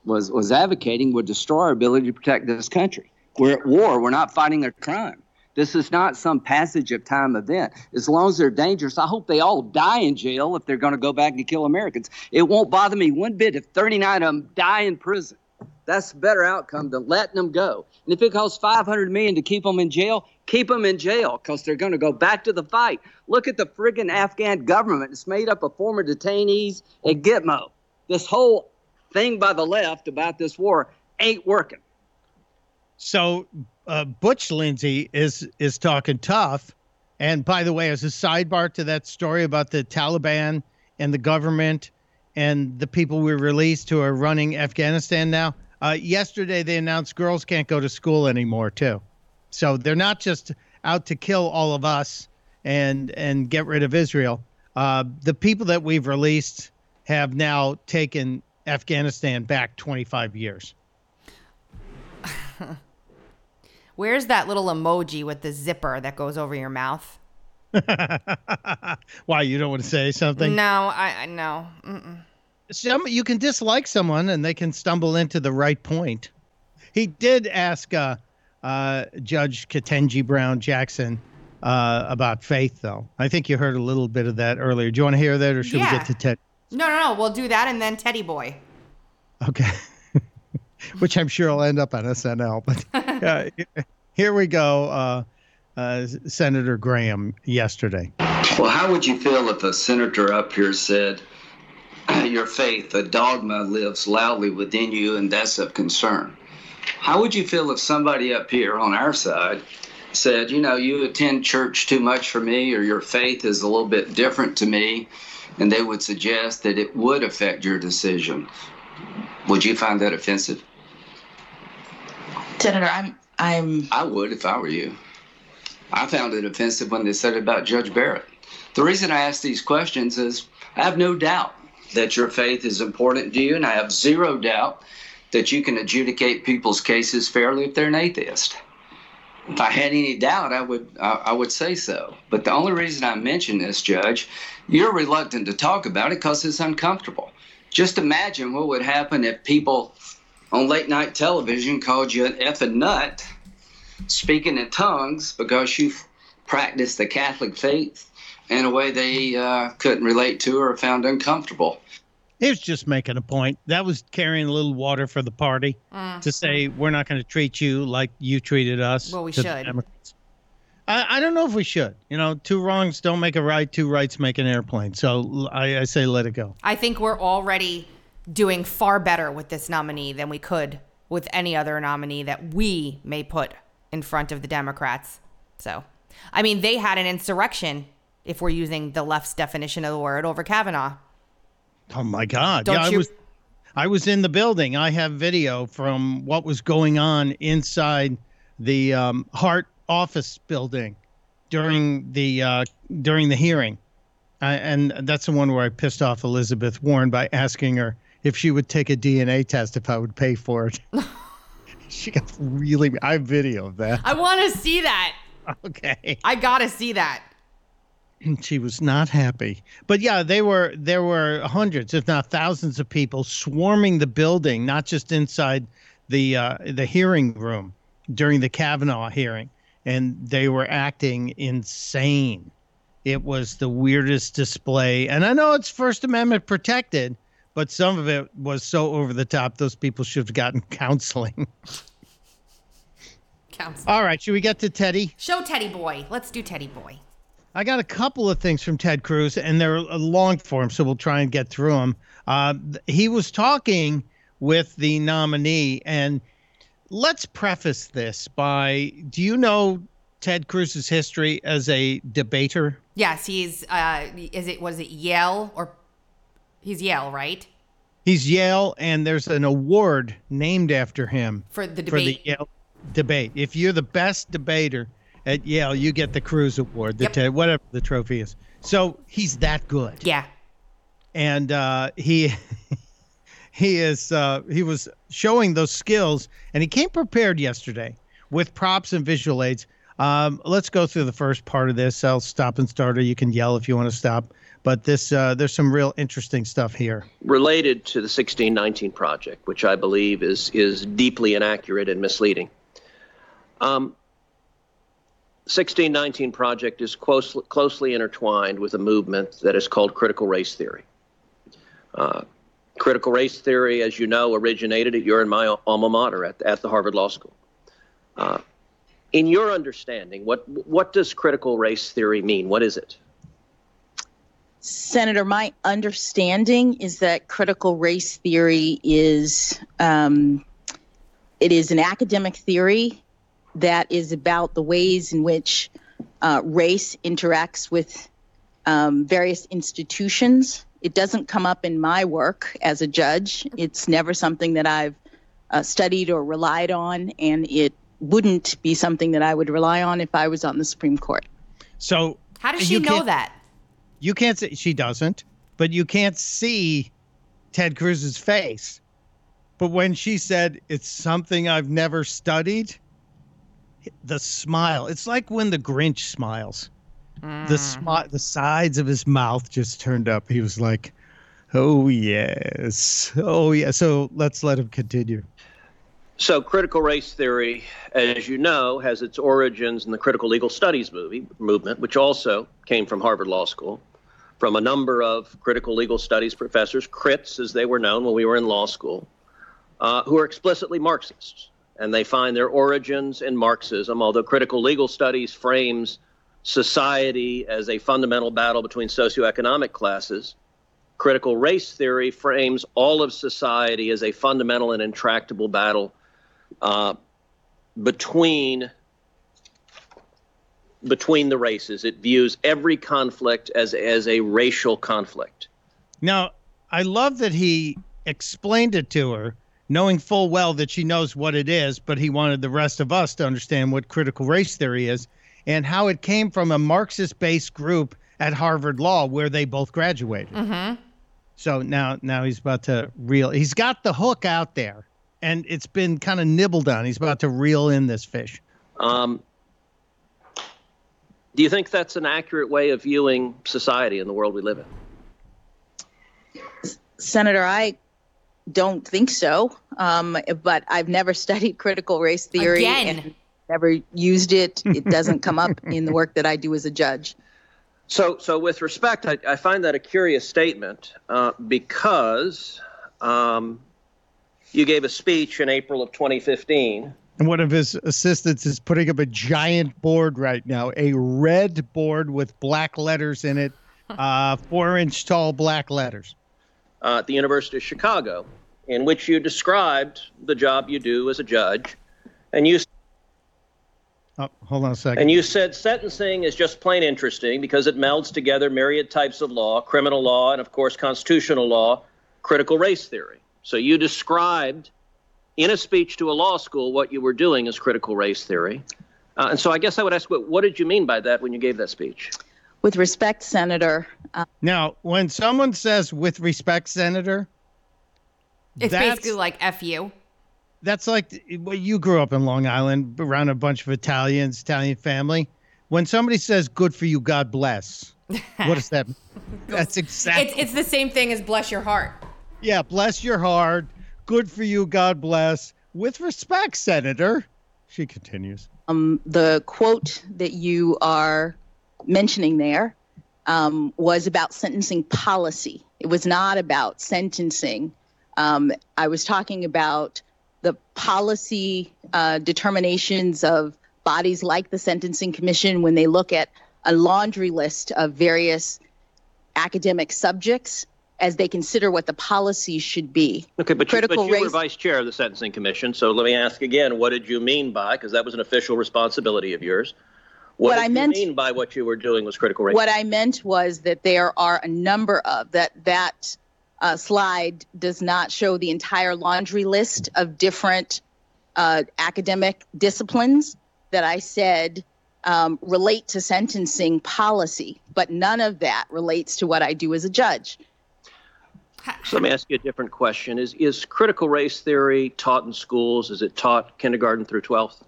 Speaker 9: was was advocating, would destroy our ability to protect this country. We're at war. We're not fighting a crime. This is not some passage of time event. As long as they're dangerous, I hope they all die in jail if they're going to go back and kill Americans. It won't bother me one bit if 39 of them die in prison. That's a better outcome than letting them go. And if it costs 500 million to keep them in jail, keep them in jail because they're going to go back to the fight. Look at the friggin' Afghan government. It's made up of former detainees at Gitmo. This whole thing by the left about this war ain't working.
Speaker 3: So uh, Butch Lindsey is is talking tough. And by the way, as a sidebar to that story about the Taliban and the government and the people we released who are running Afghanistan now, uh, yesterday they announced girls can't go to school anymore too. So they're not just out to kill all of us and and get rid of Israel. Uh, the people that we've released have now taken Afghanistan back 25 years.
Speaker 2: Where's that little emoji with the zipper that goes over your mouth?
Speaker 3: Why you don't want to say something?
Speaker 2: No, I, I no. Mm-mm.
Speaker 3: Some you can dislike someone and they can stumble into the right point. He did ask uh, uh, Judge Ketanji Brown Jackson uh, about faith, though. I think you heard a little bit of that earlier. Do you want to hear that, or should we get to Ted?
Speaker 2: No, no, no. We'll do that and then Teddy Boy.
Speaker 3: Okay. Which I'm sure will end up on SNL. But uh, here we go. Uh, uh, Senator Graham yesterday.
Speaker 9: Well, how would you feel if a senator up here said, Your faith, a dogma, lives loudly within you, and that's of concern? How would you feel if somebody up here on our side said, You know, you attend church too much for me, or your faith is a little bit different to me, and they would suggest that it would affect your decision? Would you find that offensive?
Speaker 7: Senator, I'm, I'm,
Speaker 9: I would if I were you. I found it offensive when they said it about Judge Barrett. The reason I ask these questions is I have no doubt that your faith is important to you, and I have zero doubt that you can adjudicate people's cases fairly if they're an atheist. If I had any doubt, I would I, I would say so. But the only reason I mention this, Judge, you're reluctant to talk about it because it's uncomfortable. Just imagine what would happen if people on late night television called you an effing nut speaking in tongues because you practiced the Catholic faith in a way they uh, couldn't relate to or found uncomfortable.
Speaker 3: He was just making a point. That was carrying a little water for the party to say we're not going to treat you like you treated us.
Speaker 2: Well, we
Speaker 3: to the
Speaker 2: should.
Speaker 3: Democrats. I, I don't know if we should. You know, two wrongs don't make a right. Two rights make an airplane. So I say let it go.
Speaker 2: I think we're already doing far better with this nominee than we could with any other nominee that we may put in front of the Democrats. So, I mean, they had an insurrection, if we're using the left's definition of the word, over Kavanaugh.
Speaker 3: Oh my God!
Speaker 2: Don't
Speaker 3: yeah,
Speaker 2: you-
Speaker 3: I was. I was in the building. I have video from what was going on inside the um, Hart office building during the uh, during the hearing, and that's the one where I pissed off Elizabeth Warren by asking her if she would take a DNA test if I would pay for it. she got really. I have video of that.
Speaker 2: I want to see that.
Speaker 3: Okay.
Speaker 2: I got to see that.
Speaker 3: she was not happy. But yeah, they were there were hundreds, if not thousands, of people swarming the building, not just inside the uh, the hearing room during the Kavanaugh hearing, and they were acting insane. It was the weirdest display, and I know it's First Amendment protected, but some of it was so over the top. Those people should have gotten counseling.
Speaker 2: Counts.
Speaker 3: All right, should we get to Teddy?
Speaker 2: Show Teddy Boy. Let's do Teddy Boy.
Speaker 3: I got a couple of things from Ted Cruz, and they're a long form, so we'll try and get through them. Uh, he was talking with the nominee, and let's preface this by do you know Ted Cruz's history as a debater?
Speaker 2: Yes, he's uh is it was it Yale or he's Yale, right?
Speaker 3: He's Yale, and there's an award named after him
Speaker 2: For the
Speaker 3: for the
Speaker 2: debate.
Speaker 3: Yale debate. If you're the best debater at Yale, you get the Cruz Award, the
Speaker 2: Yep.
Speaker 3: Ted- whatever the trophy is. So he's that good.
Speaker 2: Yeah.
Speaker 3: and uh, he he is uh, he was showing those skills, and he came prepared yesterday with props and visual aids. Um, let's go through the first part of this. I'll stop and start, or you can yell if you want to stop. But this uh, there's some real interesting stuff here.
Speaker 10: related to the 1619 project, which I believe is is deeply inaccurate and misleading. Um, 1619 project is close, closely intertwined with a movement that is called critical race theory. Uh, critical race theory, as you know, originated at your and my alma mater at, at the Harvard Law School. Uh, in your understanding, what what does critical race theory mean? What is it?
Speaker 7: Senator, my understanding is that critical race theory is um, it is an academic theory that is about the ways in which uh, race interacts with um, various institutions. It doesn't come up in my work as a judge. It's never something that I've uh, studied or relied on, and it wouldn't be something that I would rely on if I was on the Supreme Court.
Speaker 3: So
Speaker 2: How does
Speaker 3: you
Speaker 2: she know
Speaker 3: can't-
Speaker 2: that?
Speaker 3: You can't see she doesn't, but you can't see Ted Cruz's face. But when she said it's something I've never studied, the smile. It's like when the Grinch smiles. The mm. smi- the sides of his mouth just turned up. He was like, "Oh yes. Oh yeah." So let's let him continue.
Speaker 10: So, critical race theory, as you know, has its origins in the critical legal studies movie, movement, which also came from Harvard Law School, from a number of critical legal studies professors, crits as they were known when we were in law school, uh, who are explicitly Marxists. And they find their origins in Marxism, although critical legal studies frames society as a fundamental battle between socioeconomic classes. Critical race theory frames all of society as a fundamental and intractable battle uh, between between the races. It views every conflict as as a racial conflict.
Speaker 3: Now, I love that he explained it to her, knowing full well that she knows what it is, but he wanted the rest of us to understand what critical race theory is and how it came from a Marxist based group at Harvard Law where they both graduated.
Speaker 2: Mm-hmm.
Speaker 3: So now now he's about to reel he's got the hook out there and it's been kind of nibbled on. He's about to reel in this fish.
Speaker 10: Um, do you think that's an accurate way of viewing society and the world we live in?
Speaker 7: Senator, I don't think so. Um, but I've never studied critical race theory
Speaker 2: Again.
Speaker 7: and never used it. It doesn't come up in the work that I do as a judge.
Speaker 10: So, so with respect, I, I find that a curious statement uh, because um, you gave a speech in April of 2015.
Speaker 3: And one of his assistants is putting up a giant board right now, a red board with black letters in it, uh, four inch tall black letters.
Speaker 10: uh, at the University of Chicago, in which you described the job you do as a judge, and you
Speaker 3: Oh, hold on a second.
Speaker 10: and you said sentencing is just plain interesting because it melds together myriad types of law, criminal law, and of course constitutional law, critical race theory. So you described in a speech to a law school what you were doing as critical race theory. Uh, and so I guess I would ask, what, what did you mean by that when you gave that speech?
Speaker 7: With respect, Senator, uh,
Speaker 3: Now, when someone says with respect, Senator,
Speaker 2: It's
Speaker 3: that's,
Speaker 2: basically like F you.
Speaker 3: that's like well, you grew up in Long Island around a bunch of Italians, Italian family. When somebody says good for you, God bless, what does that mean? That's exactly
Speaker 2: It's it's the same thing as bless your heart.
Speaker 3: Yeah, bless your heart. Good for you, God bless. With respect, Senator. She continues.
Speaker 7: um, the quote that you are mentioning there um, was about sentencing policy. It was not about sentencing. Um, I was talking about the policy uh, determinations of bodies like the Sentencing Commission when they look at a laundry list of various academic subjects as they consider what the policies should be.
Speaker 10: Okay, but you, but
Speaker 7: Critical
Speaker 10: you were
Speaker 7: race-
Speaker 10: vice chair of the Sentencing Commission, so let me ask again, what did you mean by, because that was an official responsibility of yours, what,
Speaker 7: What
Speaker 10: did
Speaker 7: I
Speaker 10: you
Speaker 7: meant-
Speaker 10: mean by what you were doing was critical race?
Speaker 7: What I meant was that there are a number of that that uh, slide does not show the entire laundry list of different uh, academic disciplines that I said um, relate to sentencing policy, but none of that relates to what I do as a judge.
Speaker 10: So let me ask you a different question. Is, is critical race theory taught in schools? Is it taught kindergarten through 12th?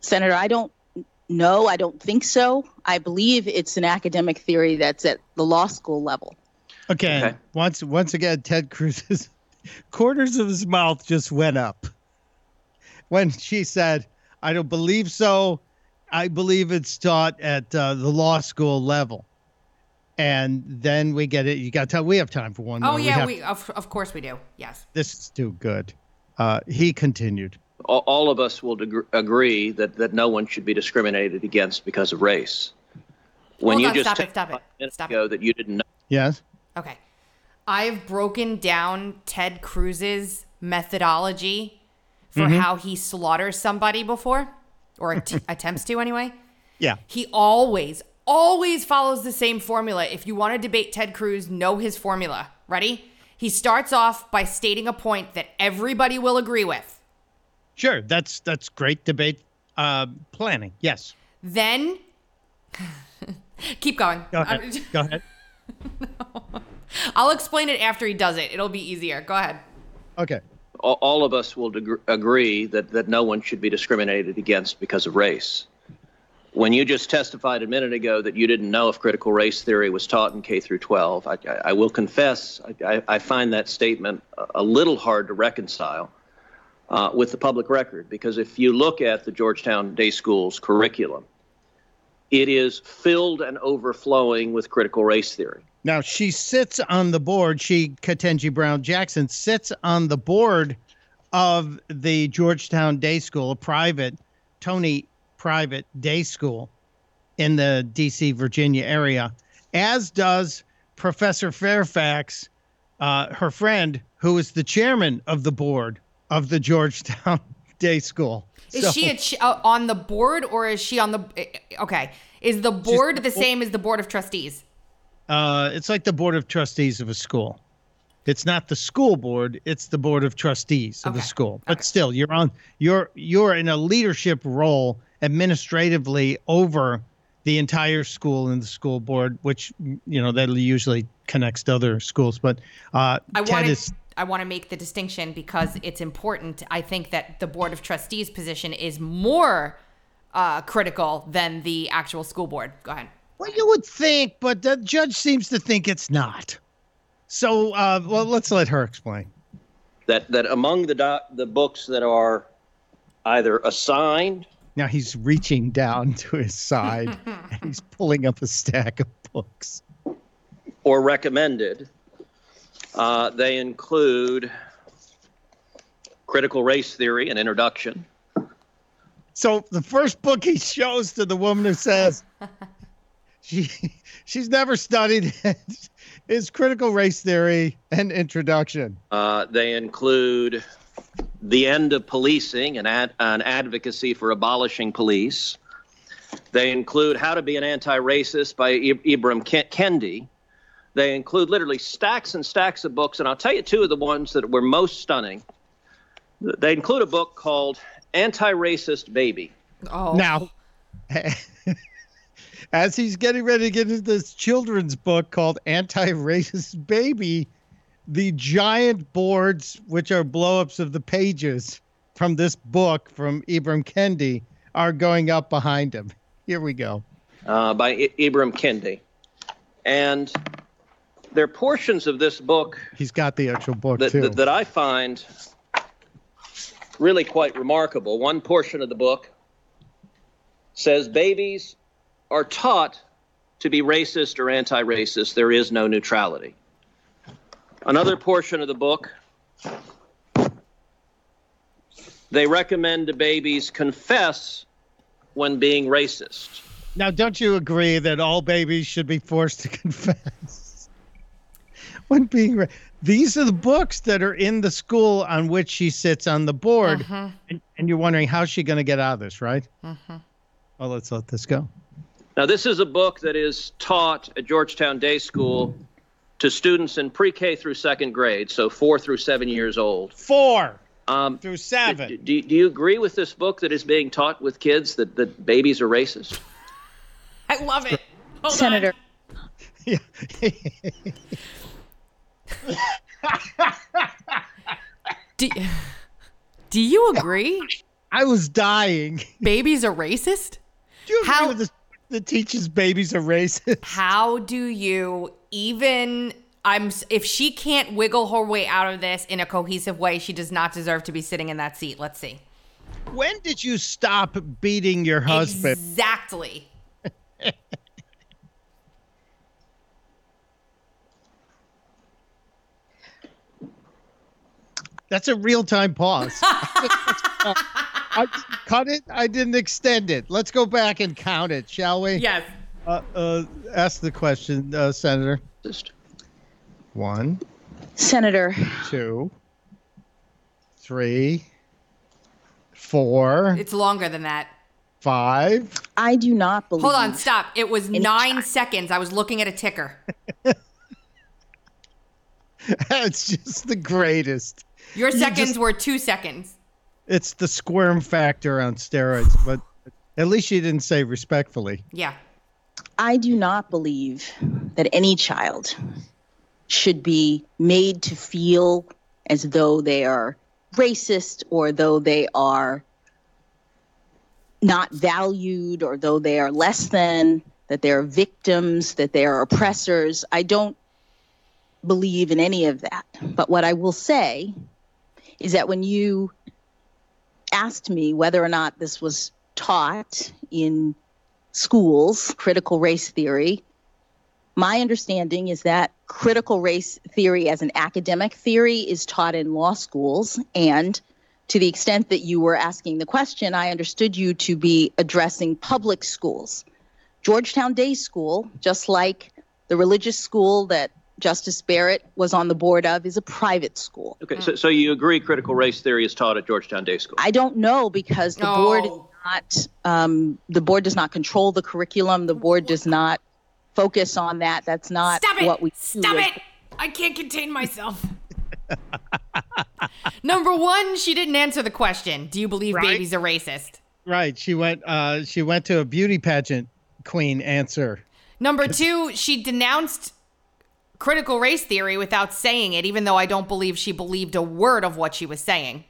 Speaker 7: Senator, I don't know. I don't think so. I believe it's an academic theory that's at the law school level.
Speaker 3: Okay.
Speaker 10: Okay.
Speaker 3: Once once again, Ted Cruz's corners of his mouth just went up when she said, "I don't believe so. I believe it's taught at uh, the law school level." And then we get it. You got to tell. We have time for one. More.
Speaker 2: Oh
Speaker 3: more.
Speaker 2: yeah,
Speaker 3: have-
Speaker 2: we of, of course we do. Yes.
Speaker 3: This is too good. Uh, he continued.
Speaker 10: All, all of us will deg- agree that, that no one should be discriminated against because of race. When
Speaker 2: Hold
Speaker 10: you
Speaker 2: on,
Speaker 10: just
Speaker 2: stop it, stop it,
Speaker 10: testified a minute
Speaker 2: stop
Speaker 10: ago that you didn't know
Speaker 3: Yes.
Speaker 2: Okay. I've broken down Ted Cruz's methodology for
Speaker 3: Mm-hmm.
Speaker 2: how he slaughters somebody before, or att- attempts to anyway.
Speaker 3: Yeah.
Speaker 2: He always, always follows the same formula. If you want to debate Ted Cruz, know his formula. Ready? He starts off by stating a point that everybody will agree with.
Speaker 3: Sure. That's that's great debate uh, planning. Yes.
Speaker 2: Then, keep going.
Speaker 3: Go ahead.
Speaker 2: I'm-
Speaker 3: Go ahead.
Speaker 2: I'll explain it after he does it. It'll be easier. Go ahead.
Speaker 3: Okay.
Speaker 10: all, all of us will deg- agree that, that no one should be discriminated against because of race. When you just testified a minute ago that you didn't know if critical race theory was taught in K through 12, I, I, will confess I, I, find that statement a little hard to reconcile uh, with the public record because if you look at the Georgetown Day School's curriculum, it is filled and overflowing with critical race theory.
Speaker 3: Now she sits on the board. She Ketanji Brown Jackson sits on the board of the Georgetown Day School, a private Tony private day school in the D.C. Virginia area, as does Professor Fairfax, uh, her friend, who is the chairman of the board of the Georgetown Day School.
Speaker 2: Is
Speaker 3: So-
Speaker 2: she a ch- uh, on the board or is she on the? uh, Okay, is the board the same as the board of trustees?
Speaker 3: Uh, it's like the board of trustees of a school. It's not the school board; it's the board of trustees of
Speaker 2: Okay.
Speaker 3: a school. But
Speaker 2: Okay.
Speaker 3: still, you're on. You're you're in a leadership role administratively over the entire school and the school board, which you know that usually connects to other schools. But uh,
Speaker 2: I
Speaker 3: Ted
Speaker 2: want to.
Speaker 3: is
Speaker 2: I want to make the distinction because it's important. I think that the board of trustees position is more uh, critical than the actual school board. Go ahead.
Speaker 3: well, you would think, but the judge seems to think it's not. So, uh, well, let's let her explain.
Speaker 10: That, that among the, doc, the books that are either assigned
Speaker 3: Now he's reaching down to his side and he's pulling up a stack of books.
Speaker 10: or recommended. Uh, they include critical race theory, an introduction,
Speaker 3: So the first book he shows to the woman who says she she's never studied it is critical race theory and introduction.
Speaker 10: Uh, they include The End of Policing, and ad, an advocacy for abolishing police. They include How to Be an Anti Racist by I- Ibram Ken- Kendi. They include literally stacks and stacks of books, and I'll tell you two of the ones that were most stunning. They include a book called Anti Racist Baby.
Speaker 2: Oh,
Speaker 3: Now, as he's getting ready to get into this children's book called Anti-Racist Baby, the giant boards, which are blow-ups of the pages from this book from Ibram Kendi, are going up behind him. Here we go.
Speaker 10: uh, by I- Ibram Kendi. And there are portions of this book
Speaker 3: He's got the actual book
Speaker 10: that,
Speaker 3: too.
Speaker 10: that, that I find really quite remarkable. One portion of the book says babies are taught to be racist or anti racist. There is no neutrality. Another portion of the book, they recommend to babies confess when being racist.
Speaker 3: Now, don't you agree that all babies should be forced to confess when being? Ra- These are the books that are in the school on which she sits on the board, uh-huh. and, and you're wondering how's she going to get out of this, right? Uh-huh. Well, let's let this go.
Speaker 10: Now, this is a book that is taught at Georgetown Day School to students in pre K through second grade, so four through seven years old.
Speaker 3: Four.
Speaker 10: Um,
Speaker 3: through seven.
Speaker 10: Do, do you agree with this book that is being taught with kids that, that babies are racist?
Speaker 2: I love it. Hold
Speaker 7: Senator.
Speaker 3: Yeah.
Speaker 2: Do, do you agree?
Speaker 3: I was dying.
Speaker 2: Babies are racist?
Speaker 3: Do you agree
Speaker 2: How-
Speaker 3: with this that teaches babies are racist?
Speaker 2: How do you even I'm if she can't wiggle her way out of this in a cohesive way, she does not deserve to be sitting in that seat. Let's see.
Speaker 3: When did you stop beating your husband?
Speaker 2: Exactly.
Speaker 3: That's a real time pause. I cut it. I didn't extend it. Let's go back and count it, shall we?
Speaker 2: Yes.
Speaker 3: Uh, uh, ask the question, uh, Senator.
Speaker 10: Just-
Speaker 3: One,
Speaker 7: Senator,
Speaker 3: two, three, four,
Speaker 2: It's longer than that.
Speaker 3: five.
Speaker 7: I do not believe.
Speaker 2: Hold on, stop. It was nine
Speaker 7: child.
Speaker 2: seconds. I was looking at a ticker.
Speaker 3: it's just the greatest.
Speaker 2: Your
Speaker 3: You
Speaker 2: seconds
Speaker 3: just-
Speaker 2: were two seconds.
Speaker 3: It's the squirm factor on steroids, but at least you didn't say respectfully.
Speaker 2: Yeah.
Speaker 7: I do not believe that any child should be made to feel as though they are racist or though they are not valued or though they are less than, that they are victims, that they are oppressors. I don't believe in any of that. But what I will say is that when you asked me whether or not this was taught in schools, critical race theory, my understanding is that critical race theory as an academic theory is taught in law schools. And to the extent that you were asking the question, I understood you to be addressing public schools. Georgetown Day School, just like the religious school that Justice Barrett was on the board of, is a private school.
Speaker 10: Okay, so, so you agree critical race theory is taught at Georgetown Day School?
Speaker 7: I don't know because the board is
Speaker 2: No.
Speaker 7: not um, the board does not control the curriculum. The board does not focus on that. That's not
Speaker 2: Stop it!
Speaker 7: what we do
Speaker 2: Stop
Speaker 7: as-
Speaker 2: it! I can't contain myself. Number one, she didn't answer the question. Do you believe
Speaker 3: Right.
Speaker 2: babies are racist?
Speaker 3: Right. She went. Uh, she went to a beauty pageant queen answer.
Speaker 2: Number two, she denounced critical race theory without saying it, even though I don't believe she believed a word of what she was saying.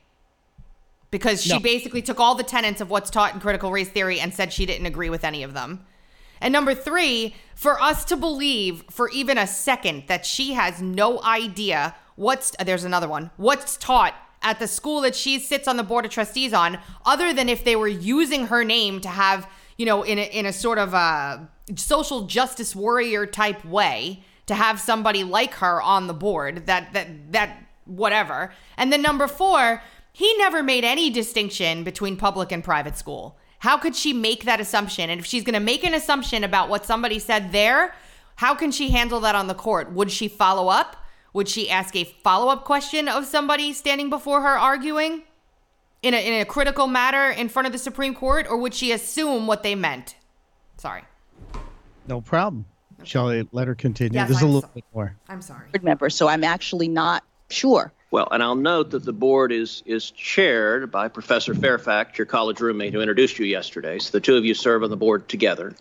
Speaker 2: Because she
Speaker 3: No.
Speaker 2: basically took all the tenets of what's taught in critical race theory and said she didn't agree with any of them. And number three, for us to believe for even a second that she has no idea what's uh, there's another one what's taught at the school that she sits on the board of trustees on, other than if they were using her name to have you know in a, in a sort of a social justice warrior type way to have somebody like her on the board that that that whatever. And then number 4, he never made any distinction between public and private school. How could she make that assumption? And if she's going to make an assumption about what somebody said there, how can she handle that on the court? Would she follow up? Would she ask a follow-up question of somebody standing before her arguing in a in a critical matter in front of the Supreme Court or would she assume what they meant? Sorry.
Speaker 3: No problem. Shall I let her continue?
Speaker 2: Yes,
Speaker 3: There's a
Speaker 2: I'm
Speaker 3: little
Speaker 2: so-
Speaker 3: bit more.
Speaker 2: I'm sorry.
Speaker 7: board member. So I'm actually not sure.
Speaker 10: Well, and I'll note that the board is is chaired by Professor Fairfax, your college roommate who introduced you yesterday. So the two of you serve on the board together.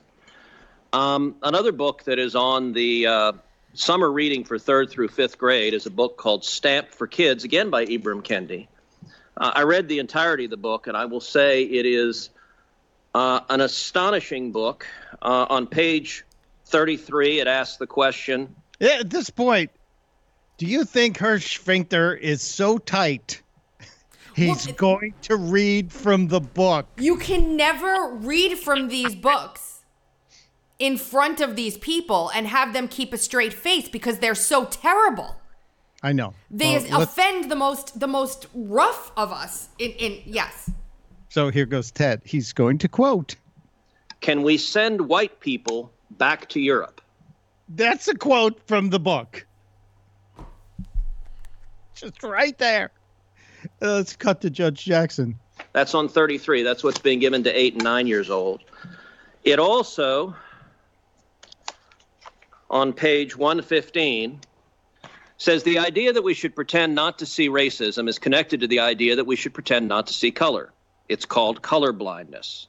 Speaker 10: Um, another book that is on the uh, summer reading for third through fifth grade is a book called Stamped for Kids, again by Ibram Kendi. Uh, I read the entirety of the book, and I will say it is uh, an astonishing book. Uh, on page 33, it asks the question
Speaker 3: Yeah, at this point, do you think her sphincter is so tight? He's
Speaker 2: Well,
Speaker 3: going to read from the book.
Speaker 2: You can never read from these books in front of these people and have them keep a straight face because they're so terrible.
Speaker 3: I know.
Speaker 2: They
Speaker 3: Well,
Speaker 2: offend the most the most rough of us. In, in yes.
Speaker 3: so here goes Ted. He's going to quote.
Speaker 10: Can we send white people back to Europe?
Speaker 3: That's a quote from the book. Just right there. Uh, let's cut to Judge Jackson.
Speaker 10: That's on 33. That's what's being given to eight and nine years old. It also, on page 115, says the idea that we should pretend not to see racism is connected to the idea that we should pretend not to see color. It's called color blindness.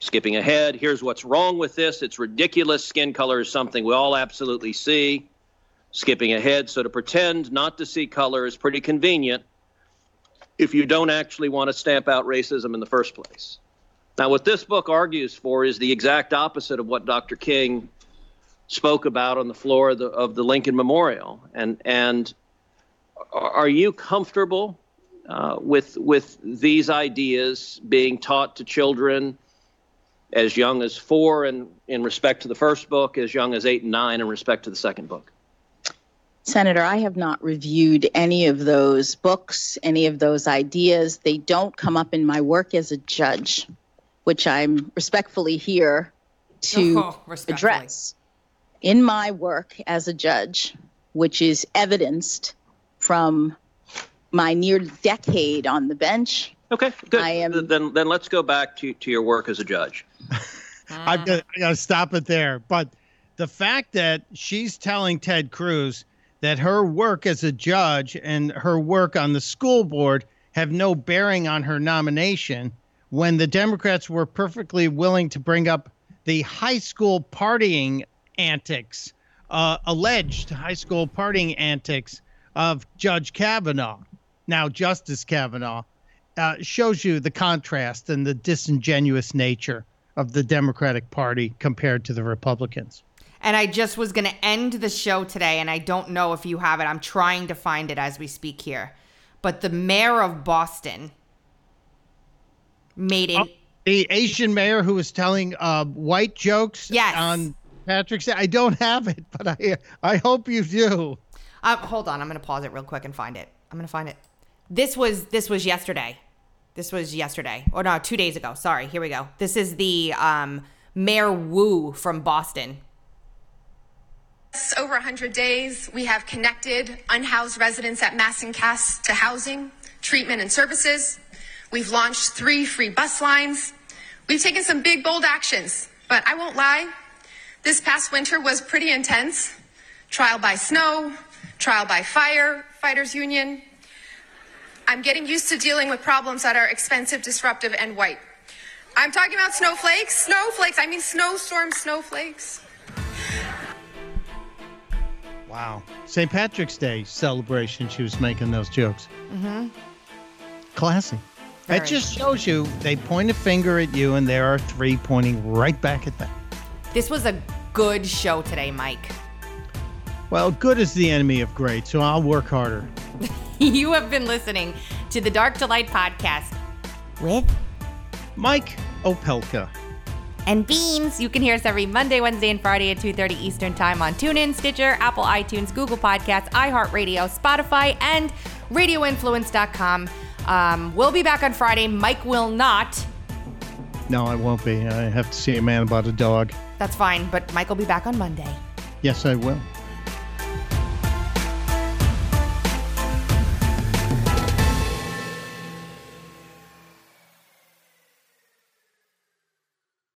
Speaker 10: Skipping ahead, here's what's wrong with this. It's ridiculous. Skin color is something we all absolutely see. Skipping ahead, so to pretend not to see color is pretty convenient if you don't actually want to stamp out racism in the first place. Now, what this book argues for is the exact opposite of what Dr. King spoke about on the floor of the, of the Lincoln Memorial. And, and are you comfortable uh, with, with these ideas being taught to children as young as four and in respect to the first book, as young as eight and nine in respect to the second book?
Speaker 7: Senator, I have not reviewed any of those books, any of those ideas. They don't come up in my work as a judge, which I'm respectfully here to
Speaker 2: Oh, respectfully.
Speaker 7: address. In my work as a judge, which is evidenced from my near decade on the bench,
Speaker 10: Okay, good.
Speaker 7: I am-
Speaker 10: Then, then let's go back to, to your work as a judge.
Speaker 3: I've got, I got to stop it there. But the fact that she's telling Ted Cruz that her work as a judge and her work on the school board have no bearing on her nomination when the Democrats were perfectly willing to bring up the high school partying antics, uh, alleged high school partying antics of Judge Kavanaugh, now Justice Kavanaugh, uh, shows you the contrast and the disingenuous nature of the Democratic Party compared to the Republicans.
Speaker 2: And I just was going to end the show today, and I don't know if you have it. I'm trying to find it as we speak here. But the mayor of Boston made a.
Speaker 3: Oh, the Asian mayor who was telling uh, white jokes
Speaker 2: Yes.
Speaker 3: on Patrick's Day. I don't have it, but I I hope you do.
Speaker 2: Uh, hold on, I'm going to pause it real quick and find it. I'm going to find it. This was this was yesterday. This was yesterday. Or no, 2 days ago. Sorry. Here we go. This is the um Mayor Wu from Boston.
Speaker 11: over 100 days, we have connected unhoused residents at Mass and Cass to housing, treatment, and services. We've launched three free bus lines. We've taken some big, bold actions, but I won't lie. This past winter was pretty intense. Trial by snow, trial by fire, fighters union. I'm getting used to dealing with problems that are expensive, disruptive, and white. I'm talking about snowflakes, snowflakes, I mean snowstorm snowflakes.
Speaker 3: Wow. St. Patrick's Day celebration, she was making those jokes.
Speaker 2: Mm-hmm.
Speaker 3: Classy.
Speaker 2: Very.
Speaker 3: It just shows you they point a finger at you and there are three pointing right back at them.
Speaker 2: This was a good show today, Mike.
Speaker 3: Well, good is the enemy of great, so I'll work harder.
Speaker 2: you have been listening to the Dark to Light podcast with
Speaker 3: Mike Opelka.
Speaker 2: and Beans. You can hear us every Monday, Wednesday, and Friday at 2:30 Eastern Time on TuneIn, Stitcher, Apple iTunes, Google Podcasts, iHeartRadio, Spotify, and RadioInfluence.com. Um, we'll be back on Friday. Mike will not.
Speaker 3: No, I won't be. I have to see a man about a dog.
Speaker 2: That's fine, but Mike will be back on Monday.
Speaker 3: Yes, I will.